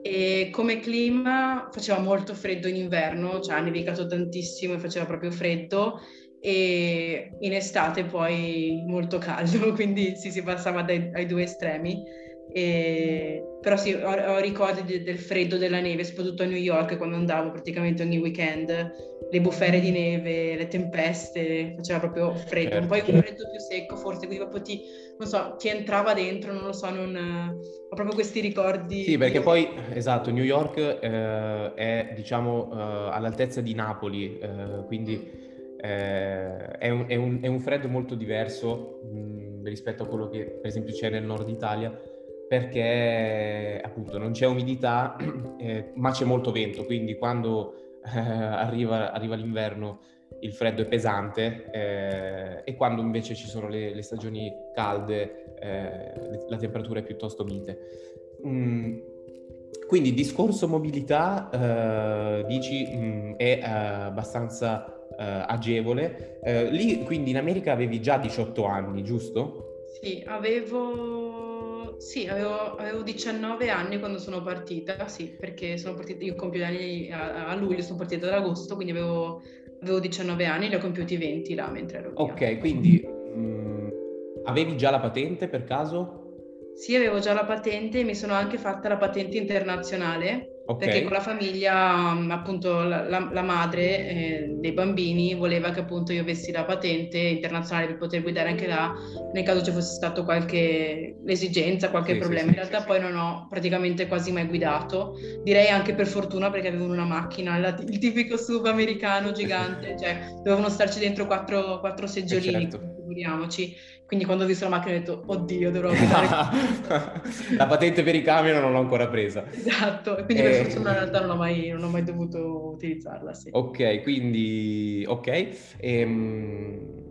E come clima faceva molto freddo in inverno, cioè ha nevicato tantissimo e faceva proprio freddo e in estate poi molto caldo, quindi sì, si passava dai, ai due estremi. E, però sì, ho, ho ricordi de, del freddo della neve, soprattutto a New York quando andavo praticamente ogni weekend, le bufere di neve, le tempeste, faceva proprio freddo, certo. poi un freddo più secco forse, quindi proprio ti, non so, ti entrava dentro, non lo so, non, ho proprio questi ricordi. Sì, perché poi, esatto, New York eh, è diciamo eh, all'altezza di Napoli, eh, quindi... Eh, è, un, è, un, è, un, freddo molto diverso mh, rispetto a quello che per esempio c'è nel nord Italia perché appunto non c'è umidità eh, ma c'è molto vento quindi quando eh, arriva, arriva, l'inverno il freddo è pesante eh, e quando invece ci sono le, le stagioni calde eh, la temperatura è piuttosto mite. Mm, quindi discorso mobilità eh, dici mh, mm, è abbastanza agevole. Uh, lì quindi in America avevi già 18 anni, giusto? Sì, avevo, sì, avevo, avevo 19 anni quando sono partita, sì, perché sono partita, io compio gli anni a, a, luglio, sono partita ad agosto, quindi avevo, avevo 19 anni, li ho compiuti 20 là mentre ero via. Ok, quindi mh, mm, avevi già la patente per caso? Sì, avevo già la patente e mi sono anche fatta la patente internazionale Okay. Perché con la famiglia, appunto, la, la, la madre eh, dei bambini voleva che appunto io avessi la patente internazionale per poter guidare anche là, nel caso ci fosse stato qualche esigenza, qualche sì, problema. Sì, In realtà sì, poi non ho praticamente quasi mai guidato, direi anche per fortuna perché avevo una macchina, la, il tipico sub americano gigante, cioè dovevano starci dentro quattro, quattro eh, seggiolini, certo. figuriamoci quindi quando ho visto la macchina ho detto, oddio, dovrò guidare. la patente per i camion non l'ho ancora presa. Esatto, quindi per eh... fortuna in realtà non ho, mai, non ho mai dovuto utilizzarla. Sì. Ok, quindi, ok. Ehm...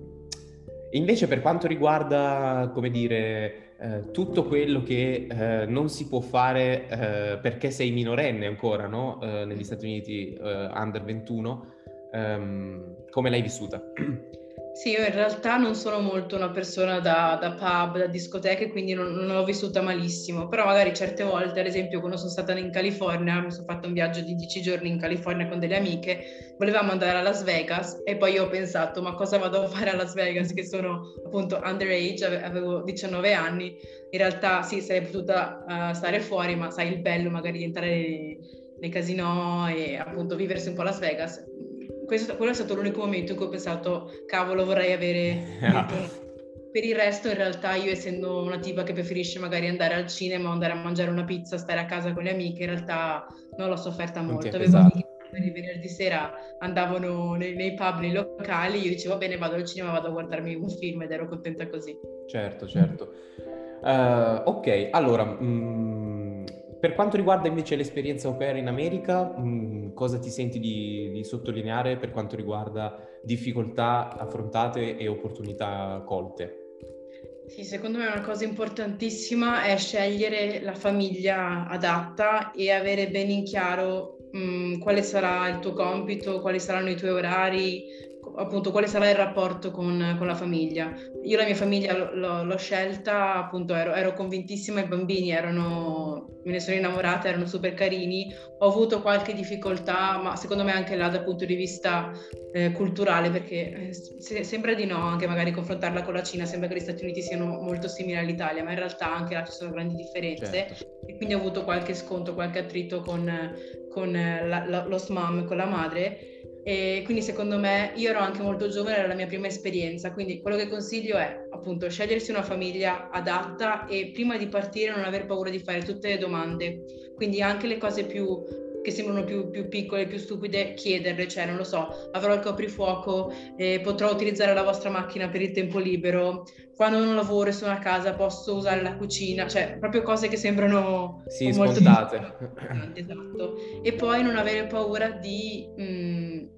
Invece per quanto riguarda, come dire, eh, tutto quello che eh, non si può fare eh, perché sei minorenne ancora, no? Eh, negli Stati Uniti eh, under 21, ehm, come l'hai vissuta? Sì, io in realtà non sono molto una persona da, da pub, da discoteche, quindi non, non l'ho vissuta malissimo, però magari certe volte, ad esempio quando sono stata in California, mi sono fatto un viaggio di 10 giorni in California con delle amiche, volevamo andare a Las Vegas e poi ho pensato ma cosa vado a fare a Las Vegas? Che sono appunto underage, avevo 19 anni, in realtà sì sarei potuta uh, stare fuori, ma sai il bello magari di entrare nei, nei casino e appunto viversi un po' a Las Vegas questo, quello è stato l'unico momento in cui ho pensato, cavolo, vorrei avere... per il resto, in realtà, io essendo una tipa che preferisce magari andare al cinema, andare a mangiare una pizza, stare a casa con le amiche, in realtà non l'ho sofferta molto. Avevo amiche che venerdì sera andavano nei, nei, pub, nei locali, io dicevo, bene, vado al cinema, vado a guardarmi un film ed ero contenta così. Certo, certo. Uh, ok, allora... Mm per quanto riguarda invece l'esperienza au pair in America, mh, mm, cosa ti senti di, di, sottolineare per quanto riguarda difficoltà affrontate e opportunità colte? Sì, secondo me una cosa importantissima è scegliere la famiglia adatta e avere ben in chiaro mh, mm, quale sarà il tuo compito, quali saranno i tuoi orari, appunto quale sarà il rapporto con, con la famiglia. Io la mia famiglia l'ho, l'ho scelta, appunto ero, ero, convintissima, i bambini erano, me ne sono innamorata, erano super carini, ho avuto qualche difficoltà, ma secondo me anche là dal punto di vista eh, culturale, perché eh, se, sembra di no, anche magari confrontarla con la Cina, sembra che gli Stati Uniti siano molto simili all'Italia, ma in realtà anche là ci sono grandi differenze certo. e quindi ho avuto qualche sconto, qualche attrito con, con la, la, lo SMAM, con la madre e quindi secondo me io ero anche molto giovane, era la mia prima esperienza, quindi quello che consiglio è appunto scegliersi una famiglia adatta e prima di partire non aver paura di fare tutte le domande, quindi anche le cose più che sembrano più, più, piccole, più stupide, chiederle, cioè non lo so, avrò il coprifuoco, eh, potrò utilizzare la vostra macchina per il tempo libero, quando non lavoro e sono a casa posso usare la cucina, cioè proprio cose che sembrano sì, molto scontate. Esatto. E poi non avere paura di... Mh, mm,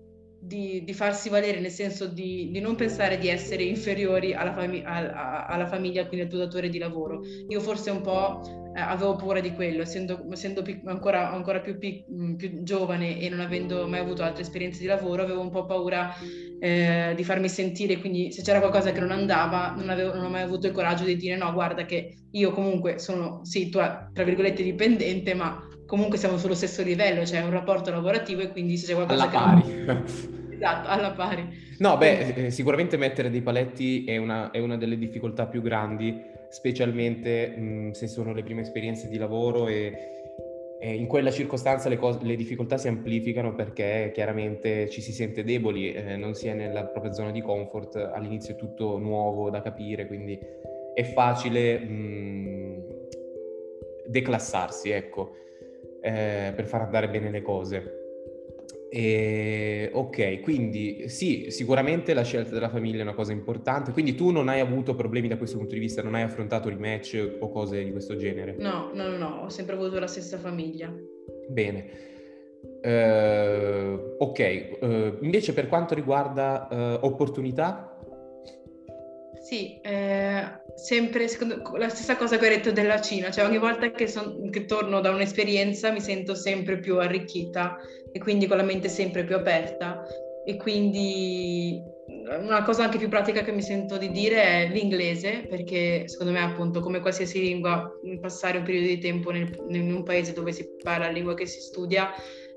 di, di, farsi valere, nel senso di, di, non pensare di essere inferiori alla, fami- alla, alla, famiglia, quindi al tuo datore di lavoro. Io forse un po' eh, avevo paura di quello, essendo, essendo pic- ancora, ancora più, pic- mm, più, giovane e non avendo mai avuto altre esperienze di lavoro, avevo un po' paura eh, di farmi sentire, quindi se c'era qualcosa che non andava, non, avevo, non ho mai avuto il coraggio di dire no, guarda che io comunque sono, sì, tua, tra virgolette, dipendente, ma comunque siamo sullo stesso livello, cioè un rapporto lavorativo e quindi se c'è qualcosa alla che pari. Non... esatto, alla pari. No, beh, eh, sicuramente mettere dei paletti è una, è una, delle difficoltà più grandi, specialmente mh, se sono le prime esperienze di lavoro e, e in quella circostanza le, cose, le, difficoltà si amplificano perché chiaramente ci si sente deboli, eh, non si è nella propria zona di comfort, all'inizio è tutto nuovo da capire, quindi è facile mh, declassarsi, ecco eh, per far andare bene le cose. E, ok, quindi sì, sicuramente la scelta della famiglia è una cosa importante, quindi tu non hai avuto problemi da questo punto di vista, non hai affrontato rematch o cose di questo genere? No, no, no, no ho sempre avuto la stessa famiglia. Bene. Uh, ok, uh, invece per quanto riguarda uh, opportunità, sì, eh, sempre secondo, la stessa cosa che ho detto della Cina, cioè ogni volta che, son, che, torno da un'esperienza mi sento sempre più arricchita e quindi con la mente sempre più aperta. E quindi una cosa anche più pratica che mi sento di dire è l'inglese perché secondo me appunto come qualsiasi lingua passare un periodo di tempo nel, in un paese dove si parla la lingua che si studia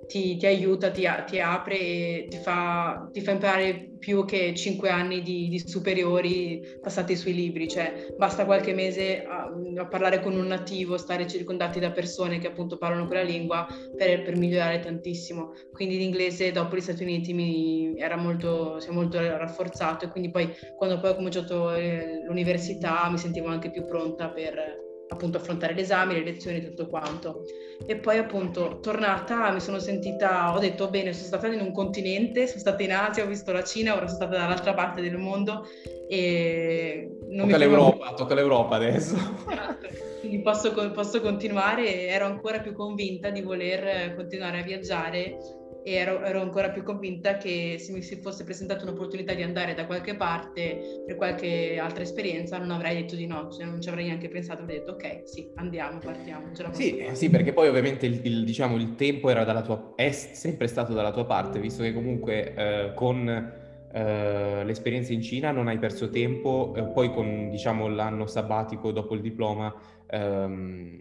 ti, ti aiuta, ti, ti, apre e ti fa, ti fa, imparare più che cinque anni di, di, superiori passati sui libri, cioè basta qualche mese a, a, parlare con un nativo, stare circondati da persone che appunto parlano quella lingua per, per migliorare tantissimo. Quindi l'inglese dopo gli Stati Uniti mi era molto, si è molto rafforzato e quindi poi quando poi ho cominciato eh, l'università mi sentivo anche più pronta per appunto affrontare l'esame, le lezioni tutto quanto. E poi appunto tornata mi sono sentita, ho detto bene, sono stata in un continente, sono stata in Asia, ho visto la Cina, ora sono stata dall'altra parte del mondo e non tocca mi l'Europa, più... tocca l'Europa adesso. Esatto. Quindi posso, posso continuare, ero ancora più convinta di voler continuare a viaggiare ero, ero, ancora più convinta che se mi si fosse presentata un'opportunità di andare da qualche parte per qualche altra esperienza non avrei detto di no, cioè non ci avrei neanche pensato, avrei detto ok, sì, andiamo, partiamo. sì, sì, perché poi ovviamente il, il, diciamo, il tempo era dalla tua, è sempre stato dalla tua parte, visto che comunque eh, con Uh, l'esperienza in Cina, non hai perso tempo, uh, poi con diciamo, l'anno sabbatico dopo il diploma um,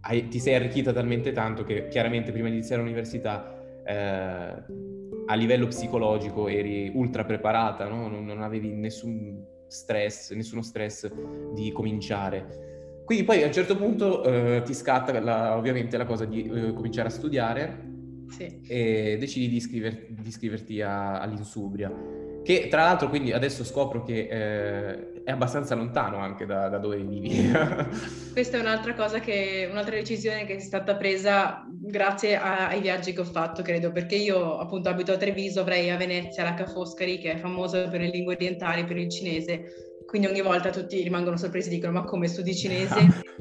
hai, ti sei arricchita talmente tanto che chiaramente prima di iniziare l'università uh, a livello psicologico eri ultra preparata, no? non, non, avevi nessun stress, nessuno stress di cominciare. Quindi poi a un certo punto ti scatta la, ovviamente la cosa di cominciare a studiare sì. e decidi di, iscriver- di iscriverti a- all'Insubria. Che tra l'altro quindi adesso scopro che eh, è abbastanza lontano anche da, da dove vivi. Questa è un'altra cosa che, un'altra decisione che è stata presa grazie a, ai viaggi che ho fatto, credo, perché io appunto abito a Treviso, avrei a Venezia la Ca' Foscari che è famosa per le lingue orientali, per il cinese, quindi ogni volta tutti rimangono sorpresi e dicono ma come studi cinese?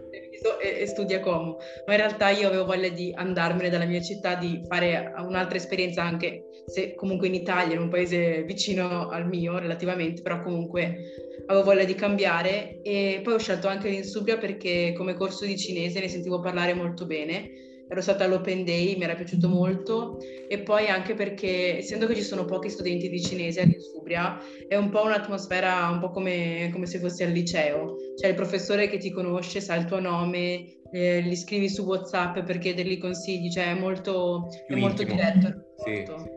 e, e studia Como, ma in realtà io avevo voglia di andarmene dalla mia città, di fare un'altra esperienza anche se comunque in Italia, in un paese vicino al mio relativamente, però comunque avevo voglia di cambiare e poi ho scelto anche l'Insubria perché come corso di cinese ne sentivo parlare molto bene ero stata all'Open Day, mi era piaciuto molto e poi anche perché essendo che ci sono pochi studenti di cinese all'Insubria è un po' un'atmosfera un po' come, come se fossi al liceo, cioè il professore che ti conosce sa il tuo nome, eh, gli scrivi su Whatsapp per chiedergli consigli, cioè è molto, è molto diretto. Sì, sì.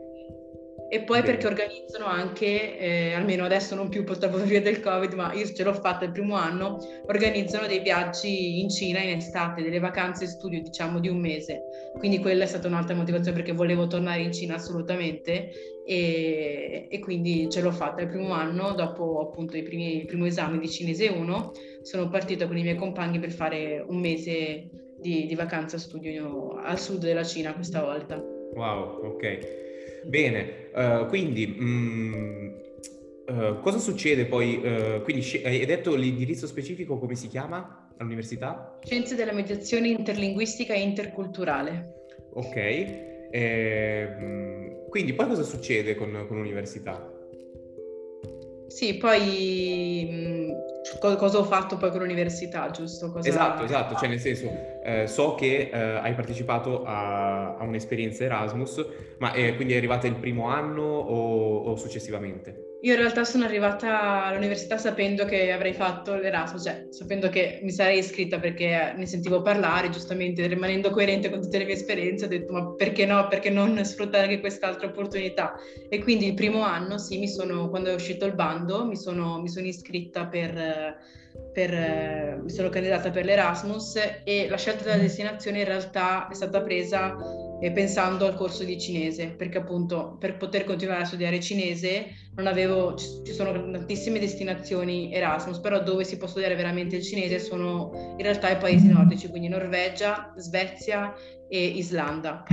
E poi Bene. perché organizzano anche, eh, almeno adesso non più purtroppo per via del Covid, ma io ce l'ho fatta il primo anno, organizzano dei viaggi in Cina in estate, delle vacanze studio diciamo di un mese. Quindi quella è stata un'altra motivazione perché volevo tornare in Cina assolutamente e, e quindi ce l'ho fatta il primo anno, dopo appunto i primi, il primo esame di cinese 1, sono partita con i miei compagni per fare un mese di, di vacanza studio al sud della Cina questa volta. Wow, ok. Bene, uh, quindi mh, uh, cosa succede poi? Uh, quindi hai detto l'indirizzo specifico come si chiama all'università? Scienze della mediazione interlinguistica e interculturale. Ok, eh, quindi poi cosa succede con, con l'università? Sì, poi mh, cosa ho fatto poi con l'università, giusto? Cosa... Esatto, esatto, cioè nel senso, eh, so che eh, hai partecipato a, a, un'esperienza Erasmus, ma eh, quindi è arrivata il primo anno o, o successivamente? Io in realtà sono arrivata all'università sapendo che avrei fatto l'Erasmus, cioè sapendo che mi sarei iscritta perché ne sentivo parlare, giustamente rimanendo coerente con tutte le mie esperienze, ho detto ma perché no, perché non sfruttare anche quest'altra opportunità? E quindi il primo anno, sì, sono, quando è uscito il bando, mi sono, mi sono iscritta per per, mi sono candidata per l'Erasmus e la scelta della destinazione in realtà è stata presa eh, pensando al corso di cinese, perché appunto per poter continuare a studiare cinese non avevo, ci sono tantissime destinazioni Erasmus, però dove si può studiare veramente il cinese sono in realtà i paesi nordici, quindi Norvegia, Svezia e Islanda.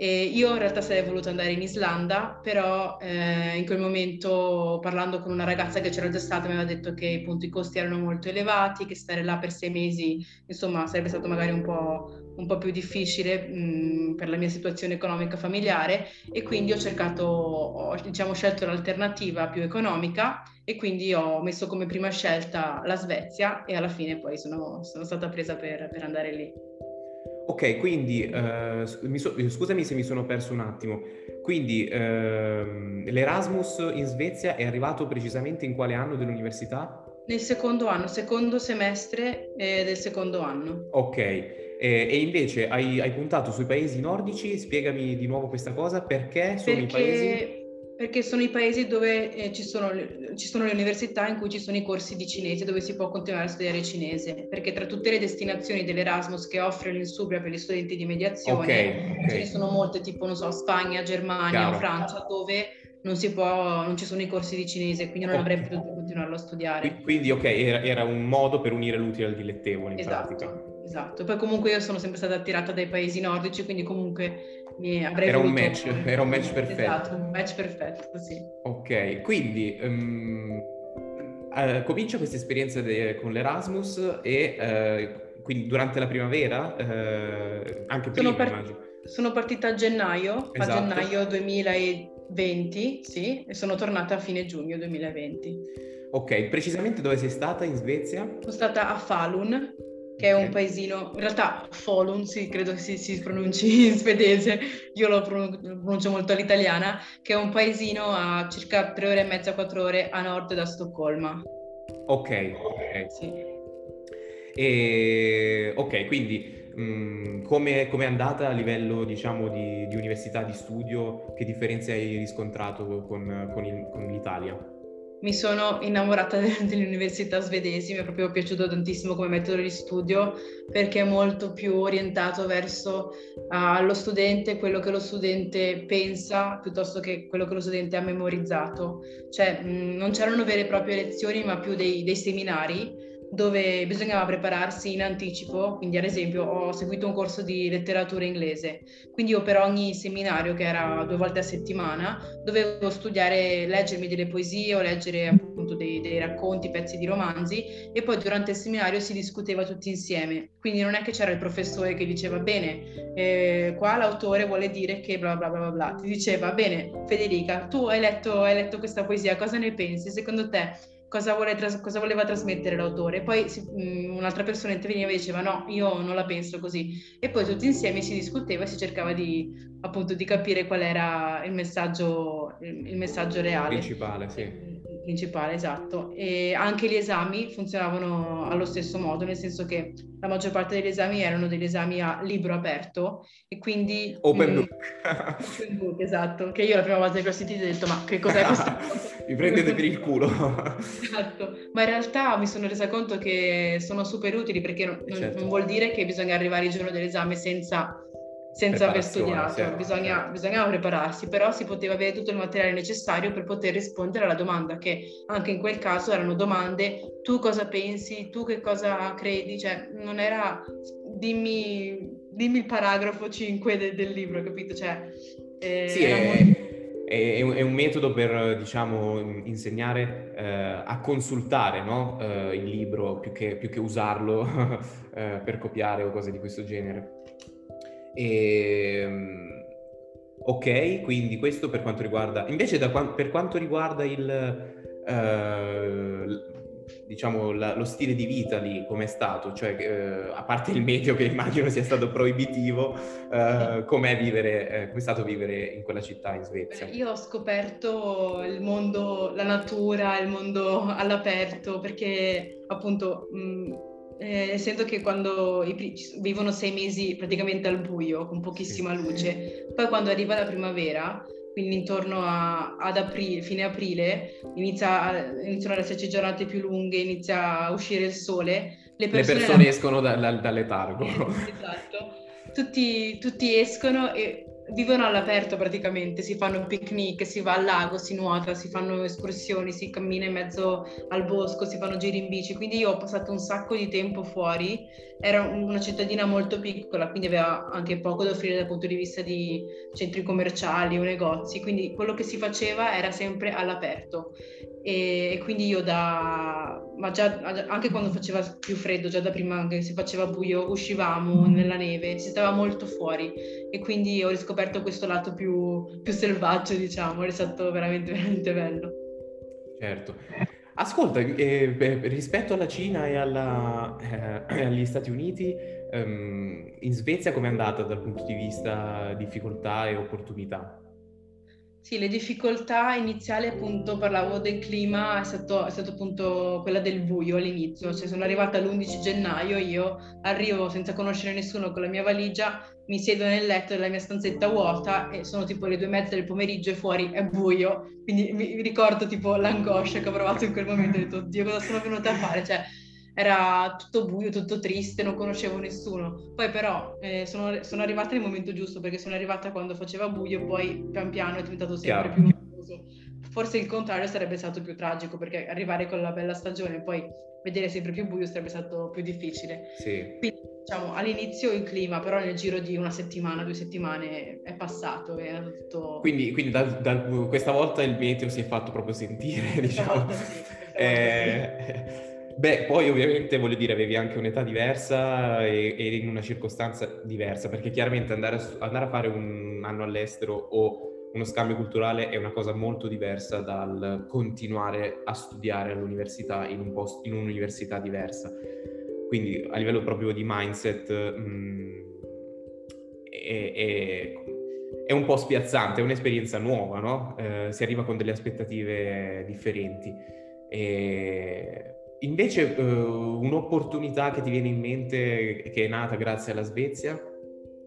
E io in realtà sarei voluta andare in Islanda, però eh, in quel momento parlando con una ragazza che c'era già stata mi aveva detto che appunto i costi erano molto elevati, che stare là per sei mesi insomma sarebbe stato magari un po', un po più difficile mh, per la mia situazione economica familiare e quindi ho cercato, ho diciamo scelto l'alternativa più economica e quindi ho messo come prima scelta la Svezia e alla fine poi sono, sono stata presa per, per andare lì. Ok, quindi uh, so, scusami se mi sono perso un attimo. Quindi uh, l'Erasmus in Svezia è arrivato precisamente in quale anno dell'università? Nel secondo anno, secondo semestre eh, del secondo anno. Ok, eh, e invece hai, hai, puntato sui paesi nordici, spiegami di nuovo questa cosa, perché sono perché... i paesi perché sono i paesi dove eh, ci, sono, ci, sono, le università in cui ci sono i corsi di cinese, dove si può continuare a studiare cinese, perché tra tutte le destinazioni dell'Erasmus che offre l'Insubria per gli studenti di mediazione, okay, okay. ce ne sono molte, tipo, non so, Spagna, Germania Chiaro. Francia, dove non, si può, non ci sono i corsi di cinese, quindi non okay. avrei potuto continuarlo a studiare. Quindi, ok, era, era, un modo per unire l'utile al dilettevole, in esatto, pratica. Esatto, poi comunque io sono sempre stata attirata dai paesi nordici, quindi comunque era un match, era un match perfetto. Esatto, un match perfetto, sì. Ok, quindi um, uh, comincia questa esperienza de- con l'Erasmus e uh, quindi durante la primavera, uh, anche prima par- immagino. Sono partita a gennaio, esatto. a gennaio 2020, sì, e sono tornata a fine giugno 2020. Ok, precisamente dove sei stata in Svezia? Sono stata a Falun, che è un paesino, in realtà Folun, sì, credo che si, si pronunci in svedese, io lo pronuncio molto all'italiana, che è un paesino a circa tre ore e mezza, quattro ore a nord da Stoccolma. Ok, ok. Sì. E, ok, quindi mh, come è andata a livello, diciamo, di, di, università, di studio? Che differenze hai riscontrato con, con, il, con l'Italia? Mi sono innamorata delle università svedesi, mi è proprio piaciuto tantissimo come metodo di studio perché è molto più orientato verso uh, lo studente, quello che lo studente pensa piuttosto che quello che lo studente ha memorizzato. Cioè mh, non c'erano vere e proprie lezioni ma più dei, dei seminari dove bisognava prepararsi in anticipo, quindi ad esempio ho seguito un corso di letteratura inglese, quindi io per ogni seminario che era due volte a settimana dovevo studiare, leggermi delle poesie o leggere appunto dei, dei racconti, pezzi di romanzi e poi durante il seminario si discuteva tutti insieme, quindi non è che c'era il professore che diceva bene, eh, qua l'autore vuole dire che bla bla bla bla, ti diceva bene Federica, tu hai letto, hai letto questa poesia, cosa ne pensi? Secondo te cosa, tras- cosa, voleva trasmettere l'autore. Poi si, mh, mm, un'altra persona interveniva e diceva no, io non la penso così. E poi tutti insieme si discuteva e si cercava di, appunto, di capire qual era il messaggio, il, il messaggio reale. Principale, sì principale, esatto. E anche gli esami funzionavano allo stesso modo, nel senso che la maggior parte degli esami erano degli esami a libro aperto e quindi... Open mm, book. open book, esatto. Che io la prima volta che ho sentito ho detto ma che cos'è questo? Mi prendete per il culo. esatto. Ma in realtà mi sono resa conto che sono super utili perché non, certo. non vuol dire che bisogna arrivare il giorno dell'esame senza senza aver studiato, certo, Bisogna, certo. bisognava prepararsi, però si poteva avere tutto il materiale necessario per poter rispondere alla domanda, che anche in quel caso erano domande, tu cosa pensi, tu che cosa credi, cioè non era dimmi, dimmi il paragrafo 5 de, del libro, capito? Cioè, eh, sì, è, molto... è, è, un metodo per, diciamo, insegnare eh, a consultare no? eh, il libro più che, più che usarlo eh, per copiare o cose di questo genere. E, ehm, ok, quindi questo per quanto riguarda... Invece da, per quanto riguarda il... Uh, diciamo la, lo stile di vita lì come è stato, cioè uh, a parte il medio che immagino sia stato proibitivo, uh, com'è vivere, uh, stato vivere in quella città in Svezia? Io ho scoperto il mondo, la natura, il mondo all'aperto perché appunto mh, eh, essendo che quando vivono sei mesi praticamente al buio, con pochissima sì. luce, poi quando arriva la primavera, quindi intorno a, ad aprile, fine aprile, inizia, iniziano ad esserci giornate più lunghe, inizia a uscire il sole. Le persone, le persone la... escono da, da, dal letargo. esatto. Tutti, tutti escono e vivono all'aperto praticamente, si fanno picnic, si va al lago, si nuota, si fanno escursioni, si cammina in mezzo al bosco, si fanno giri in bici, quindi io ho passato un sacco di tempo fuori, era una cittadina molto piccola, quindi aveva anche poco da offrire dal punto di vista di centri commerciali o negozi, quindi quello che si faceva era sempre all'aperto. E, quindi io da, ma già anche quando faceva più freddo, già da prima che si faceva buio, uscivamo nella neve, si stava molto fuori e quindi ho riscoperto questo lato più, più selvaggio, diciamo, è stato veramente, veramente bello. Certo. Ascolta, eh, rispetto alla Cina e alla, eh, agli Stati Uniti, ehm, in Svezia com'è andata dal punto di vista difficoltà e opportunità? Sì, le difficoltà iniziali appunto parlavo del clima, è stato, è stato appunto quella del buio all'inizio, cioè sono arrivata l'11 gennaio, io arrivo senza conoscere nessuno con la mia valigia, mi siedo nel letto della mia stanzetta vuota e sono tipo le due e mezza del pomeriggio e fuori è buio, quindi mi ricordo tipo l'angoscia che ho provato in quel momento, ho detto oddio cosa sono venuta a fare, cioè era tutto buio, tutto triste, non conoscevo nessuno. Poi però eh, sono, sono, arrivata nel momento giusto perché sono arrivata quando faceva buio e poi pian piano è diventato sempre Chiaro. più luminoso. Forse il contrario sarebbe stato più tragico perché arrivare con la bella stagione e poi vedere sempre più buio sarebbe stato più difficile. Sì. Quindi diciamo all'inizio il clima, però nel giro di una settimana, due settimane è passato. È tutto... Quindi, quindi da, da, questa volta il meteo si è fatto proprio sentire, diciamo. Volta sì, eh. Beh, poi ovviamente voglio dire, avevi anche un'età diversa e, e in una circostanza diversa, perché chiaramente andare a, andare a, fare un anno all'estero o uno scambio culturale è una cosa molto diversa dal continuare a studiare all'università in, un post, in un'università diversa. Quindi a livello proprio di mindset mh, mm, è, è, è, un po' spiazzante, è un'esperienza nuova, no? Eh, si arriva con delle aspettative differenti. E Invece uh, un'opportunità che ti viene in mente che è nata grazie alla Svezia?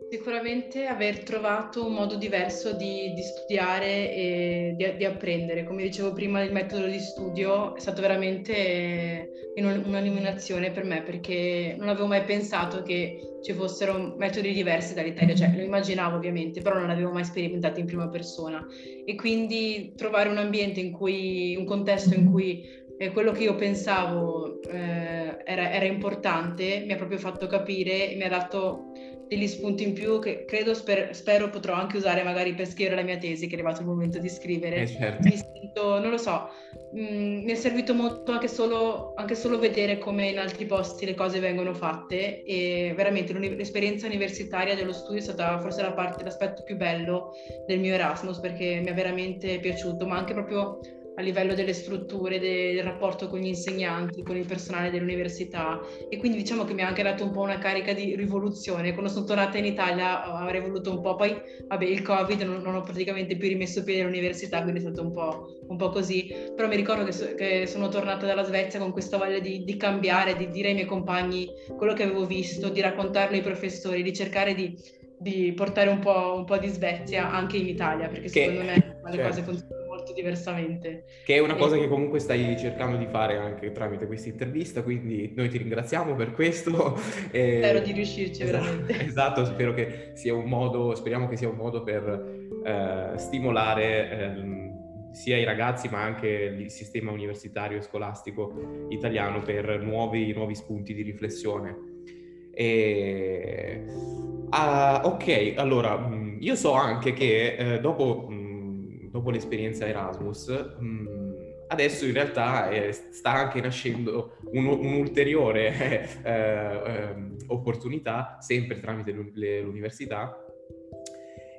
Sicuramente aver trovato un modo diverso di, di studiare e di, di, apprendere. Come dicevo prima, il metodo di studio è stato veramente un'illuminazione per me perché non avevo mai pensato che ci fossero metodi diversi dall'Italia, cioè lo immaginavo ovviamente, però non l'avevo mai sperimentato in prima persona. E quindi trovare un ambiente in cui, un contesto in cui eh, quello che io pensavo eh, era, era, importante, mi ha proprio fatto capire e mi ha dato degli spunti in più che credo, sper, spero potrò anche usare magari per scrivere la mia tesi, che è arrivato il momento di scrivere. Eh, certo. Mi sento, non lo so, mh, mm, mi è servito molto anche solo, anche solo, vedere come in altri posti le cose vengono fatte e veramente l'esperienza universitaria dello studio è stata forse la parte, l'aspetto più bello del mio Erasmus perché mi è veramente piaciuto, ma anche proprio a livello delle strutture, del rapporto con gli insegnanti, con il personale dell'università e quindi diciamo che mi ha anche dato un po' una carica di rivoluzione. Quando sono tornata in Italia avrei voluto un po', poi vabbè il Covid non, non ho praticamente più rimesso piede all'università, quindi è stato un po', un po così, però mi ricordo che, so, che, sono tornata dalla Svezia con questa voglia di, di, cambiare, di dire ai miei compagni quello che avevo visto, di raccontarlo ai professori, di cercare di, di portare un po', un po', di Svezia anche in Italia, perché che, secondo me le certo. cose funzionano molto diversamente. Che è una cosa e... che comunque stai cercando di fare anche tramite questa intervista, quindi noi ti ringraziamo per questo. E... Spero di riuscirci esatto, veramente. Esatto, spero che sia un modo, speriamo che sia un modo per eh, stimolare eh, sia i ragazzi ma anche il sistema universitario e scolastico italiano per nuovi, nuovi spunti di riflessione. E... Ah, ok, allora mm, io so anche che eh, dopo dopo l'esperienza Erasmus, mh, mm, adesso in realtà eh, sta anche nascendo un, un'ulteriore eh, eh, opportunità, sempre tramite l'università.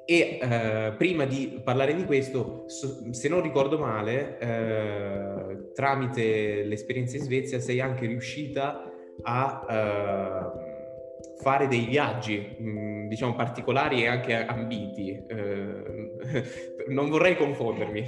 E eh, prima di parlare di questo, se non ricordo male, eh, tramite l'esperienza in Svezia sei anche riuscita a eh, fare dei viaggi, diciamo, particolari e anche ambiti. Eh, non vorrei confondermi.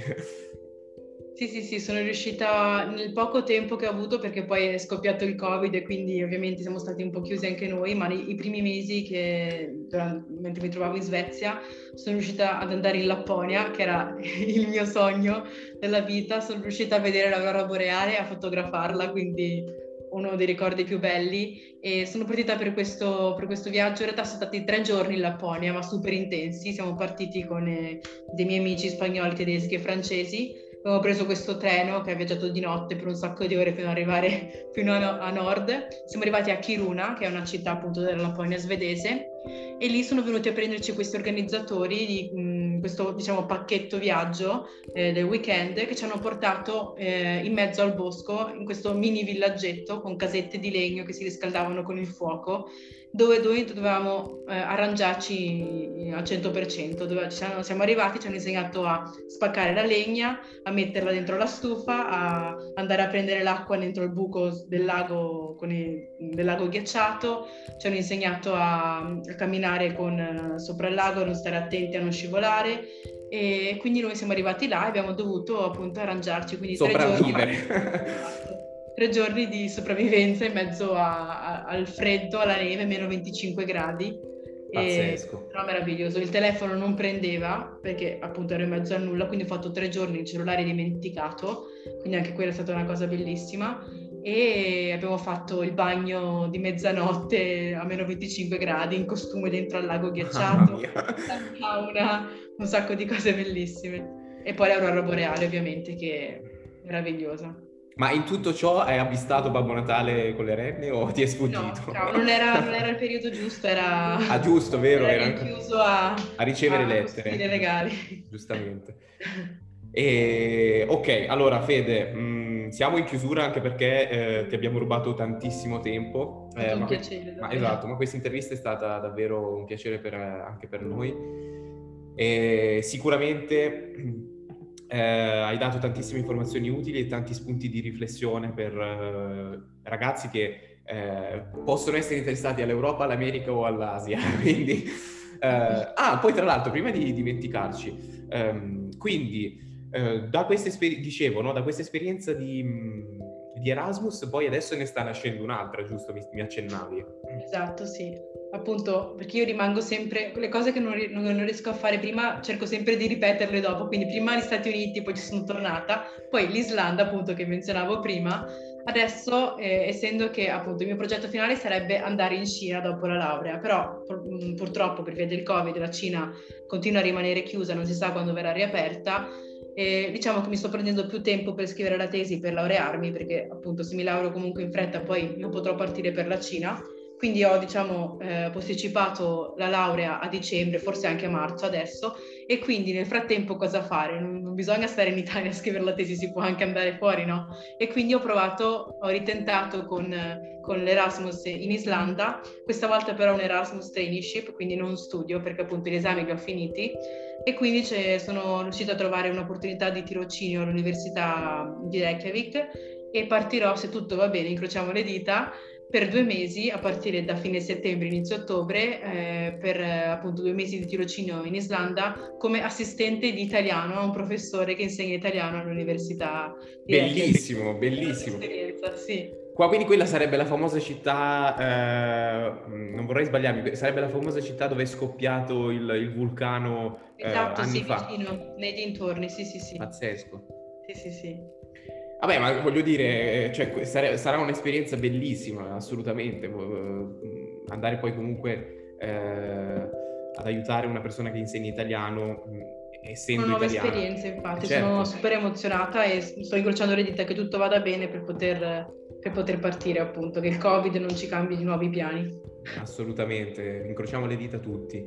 Sì, sì, sì, sono riuscita nel poco tempo che ho avuto perché poi è scoppiato il Covid e quindi ovviamente siamo stati un po' chiusi anche noi, ma nei, i primi mesi che durante, mentre mi trovavo in Svezia sono riuscita ad andare in Lapponia, che era il mio sogno della vita, sono riuscita a vedere l'aurora boreale e a fotografarla, quindi uno dei ricordi più belli e sono partita per questo, per questo viaggio, in realtà sono stati tre giorni in Lapponia ma super intensi, siamo partiti con eh, dei miei amici spagnoli, tedeschi e francesi, abbiamo preso questo treno che ha viaggiato di notte per un sacco di ore fino ad arrivare fino a, a nord, siamo arrivati a Kiruna che è una città appunto della Lapponia svedese. E lì sono venuti a prenderci questi organizzatori di mh, questo diciamo pacchetto viaggio eh, del weekend che ci hanno portato eh, in mezzo al bosco in questo mini villaggetto con casette di legno che si riscaldavano con il fuoco dove, dove dovevamo eh, arrangiarci al 100%, dove siamo, siamo, arrivati, ci hanno insegnato a spaccare la legna, a metterla dentro la stufa, a andare a prendere l'acqua dentro il buco del lago, il, del lago ghiacciato, ci hanno insegnato a, a camminare con, sopra il lago, a non stare attenti a non scivolare e quindi noi siamo arrivati là e abbiamo dovuto appunto arrangiarci. Quindi Sopravvivere. Tre giorni, tre giorni di sopravvivenza in mezzo a, a, al freddo, alla neve, meno 25 gradi. Pazzesco. Però meraviglioso. Il telefono non prendeva perché appunto ero in mezzo a nulla, quindi ho fatto tre giorni il cellulare dimenticato, quindi anche quella è stata una cosa bellissima. E abbiamo fatto il bagno di mezzanotte a meno 25 gradi in costume dentro al lago ghiacciato, sauna, un sacco di cose bellissime. E poi l'aurora boreale ovviamente che è meravigliosa. Ma in tutto ciò hai avvistato Babbo Natale con le renne o ti è sfuggito? No, no non, era, non, era, il periodo giusto, era... Ah, giusto, vero? Era, era chiuso a, a ricevere a lettere. regali. Giustamente. E, ok, allora Fede, mh, siamo in chiusura anche perché eh, ti abbiamo rubato tantissimo tempo. È un ma, piacere. Ma, esatto, ma questa intervista è stata davvero un piacere per, anche per noi. E sicuramente eh, hai dato tantissime informazioni utili e tanti spunti di riflessione per eh, ragazzi che eh, possono essere interessati all'Europa, all'America o all'Asia. Quindi, eh, ah, poi tra l'altro, prima di dimenticarci, ehm, quindi eh, da questa esperienza, dicevo, no, da questa esperienza di, di, Erasmus, poi adesso ne sta nascendo un'altra, giusto? Mi, mi, accennavi. Esatto, sì. Appunto, perché io rimango sempre, le cose che non, non, riesco a fare prima, cerco sempre di ripeterle dopo. Quindi prima gli Stati Uniti, poi ci sono tornata, poi l'Islanda, appunto, che menzionavo prima. Adesso, eh, essendo che appunto il mio progetto finale sarebbe andare in Cina dopo la laurea, però pur, purtroppo per via del Covid la Cina continua a rimanere chiusa, non si sa quando verrà riaperta e diciamo che mi sto prendendo più tempo per scrivere la tesi per laurearmi, perché appunto se mi laureo comunque in fretta poi non potrò partire per la Cina. Quindi ho diciamo eh, posticipato la laurea a dicembre, forse anche a marzo adesso, e quindi nel frattempo cosa fare? Non, bisogna stare in Italia a scrivere la tesi, si può anche andare fuori, no? E quindi ho provato, ho ritentato con, con l'Erasmus in Islanda, questa volta però un Erasmus traineeship, quindi non studio perché appunto gli esami li ho finiti e quindi sono riuscita a trovare un'opportunità di tirocinio all'Università di Reykjavik e partirò, se tutto va bene, incrociamo le dita, per due mesi a partire da fine settembre, inizio ottobre, eh, per appunto due mesi di tirocinio in Islanda come assistente di italiano a un professore che insegna italiano all'Università di Bellissimo, bellissimo. Sì. Qua quindi quella sarebbe la famosa città, eh, non vorrei sbagliarmi, sarebbe la famosa città dove è scoppiato il, il vulcano eh, esatto, anni sì, fa. vicino, nei dintorni, sì sì sì. Pazzesco. Sì sì sì. Vabbè, ma voglio dire, cioè, sarà un'esperienza bellissima, assolutamente. Andare poi comunque eh, ad aiutare una persona che insegna italiano essendo Una nuova italiana. esperienza, infatti. Certo. Sono super emozionata e sto incrociando le dita che tutto vada bene per poter per poter partire appunto, che il Covid non ci cambi di nuovi piani. Assolutamente, incrociamo le dita tutti.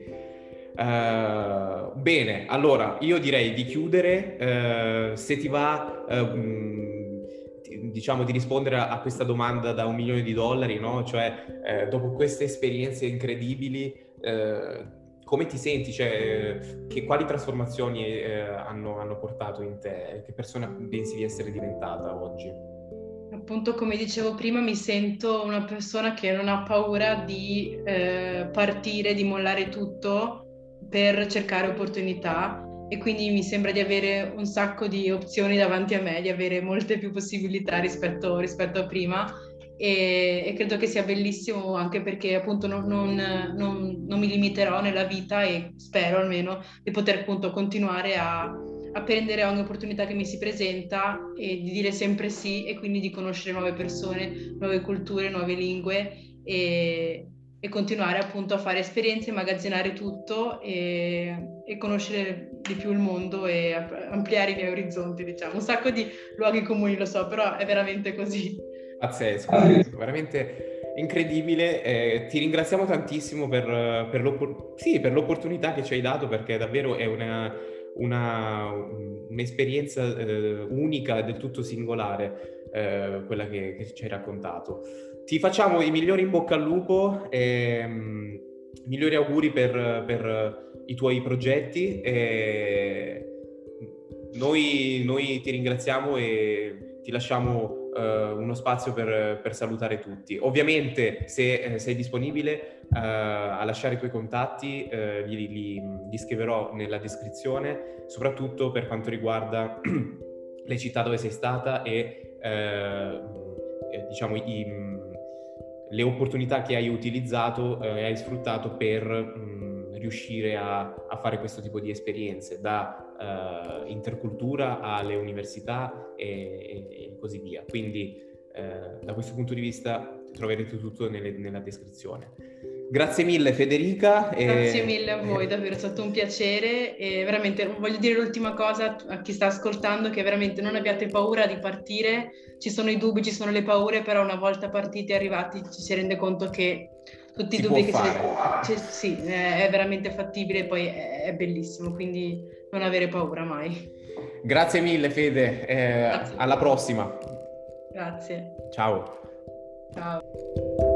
Uh, bene, allora io direi di chiudere, uh, se ti va uh, diciamo di rispondere a, questa domanda da un milione di dollari, no? cioè eh, dopo queste esperienze incredibili come ti senti? Cioè, che, quali trasformazioni eh, hanno, hanno, portato in te? Che persona pensi di essere diventata oggi? appunto come dicevo prima mi sento una persona che non ha paura di eh, partire, di mollare tutto per cercare opportunità e quindi mi sembra di avere un sacco di opzioni davanti a me, di avere molte più possibilità rispetto, rispetto a prima. E, e, credo che sia bellissimo anche perché appunto non, non, non, non mi limiterò nella vita e spero almeno di poter appunto continuare a a prendere ogni opportunità che mi si presenta e di dire sempre sì e quindi di conoscere nuove persone, nuove culture, nuove lingue e, e continuare appunto a fare esperienze, immagazzinare tutto e, e, conoscere di più il mondo e ampliare i miei orizzonti, diciamo. Un sacco di luoghi comuni, lo so, però è veramente così. Pazzesco, veramente incredibile. Eh, ti ringraziamo tantissimo per, per, l'oppor- sì, per l'opportunità che ci hai dato perché davvero è una una, un'esperienza eh, unica, del tutto singolare, eh, quella che, che, ci hai raccontato. Ti facciamo i migliori in bocca al lupo e um, migliori auguri per, per, i tuoi progetti. E noi, noi ti ringraziamo e ti lasciamo uh, uno spazio per, per, salutare tutti. Ovviamente se eh, sei disponibile uh, a lasciare i tuoi contatti, uh, li, li, li, scriverò nella descrizione, soprattutto per quanto riguarda le città dove sei stata e diciamo i, le opportunità che hai utilizzato e hai sfruttato per mh, riuscire a, a, fare questo tipo di esperienze, da uh, intercultura alle università e, e, così via. Quindi uh, da questo punto di vista troverete tutto nelle, nella descrizione. Grazie mille Federica. Grazie mille a voi, davvero è stato un piacere e veramente voglio dire l'ultima cosa a chi sta ascoltando che veramente non abbiate paura di partire, ci sono i dubbi, ci sono le paure, però una volta partiti e arrivati ci si rende conto che tutti si i dubbi che fare. si... Sì, è veramente fattibile e poi è bellissimo, quindi non avere paura mai. Grazie mille Fede, eh, alla prossima. Grazie. Ciao. Ciao.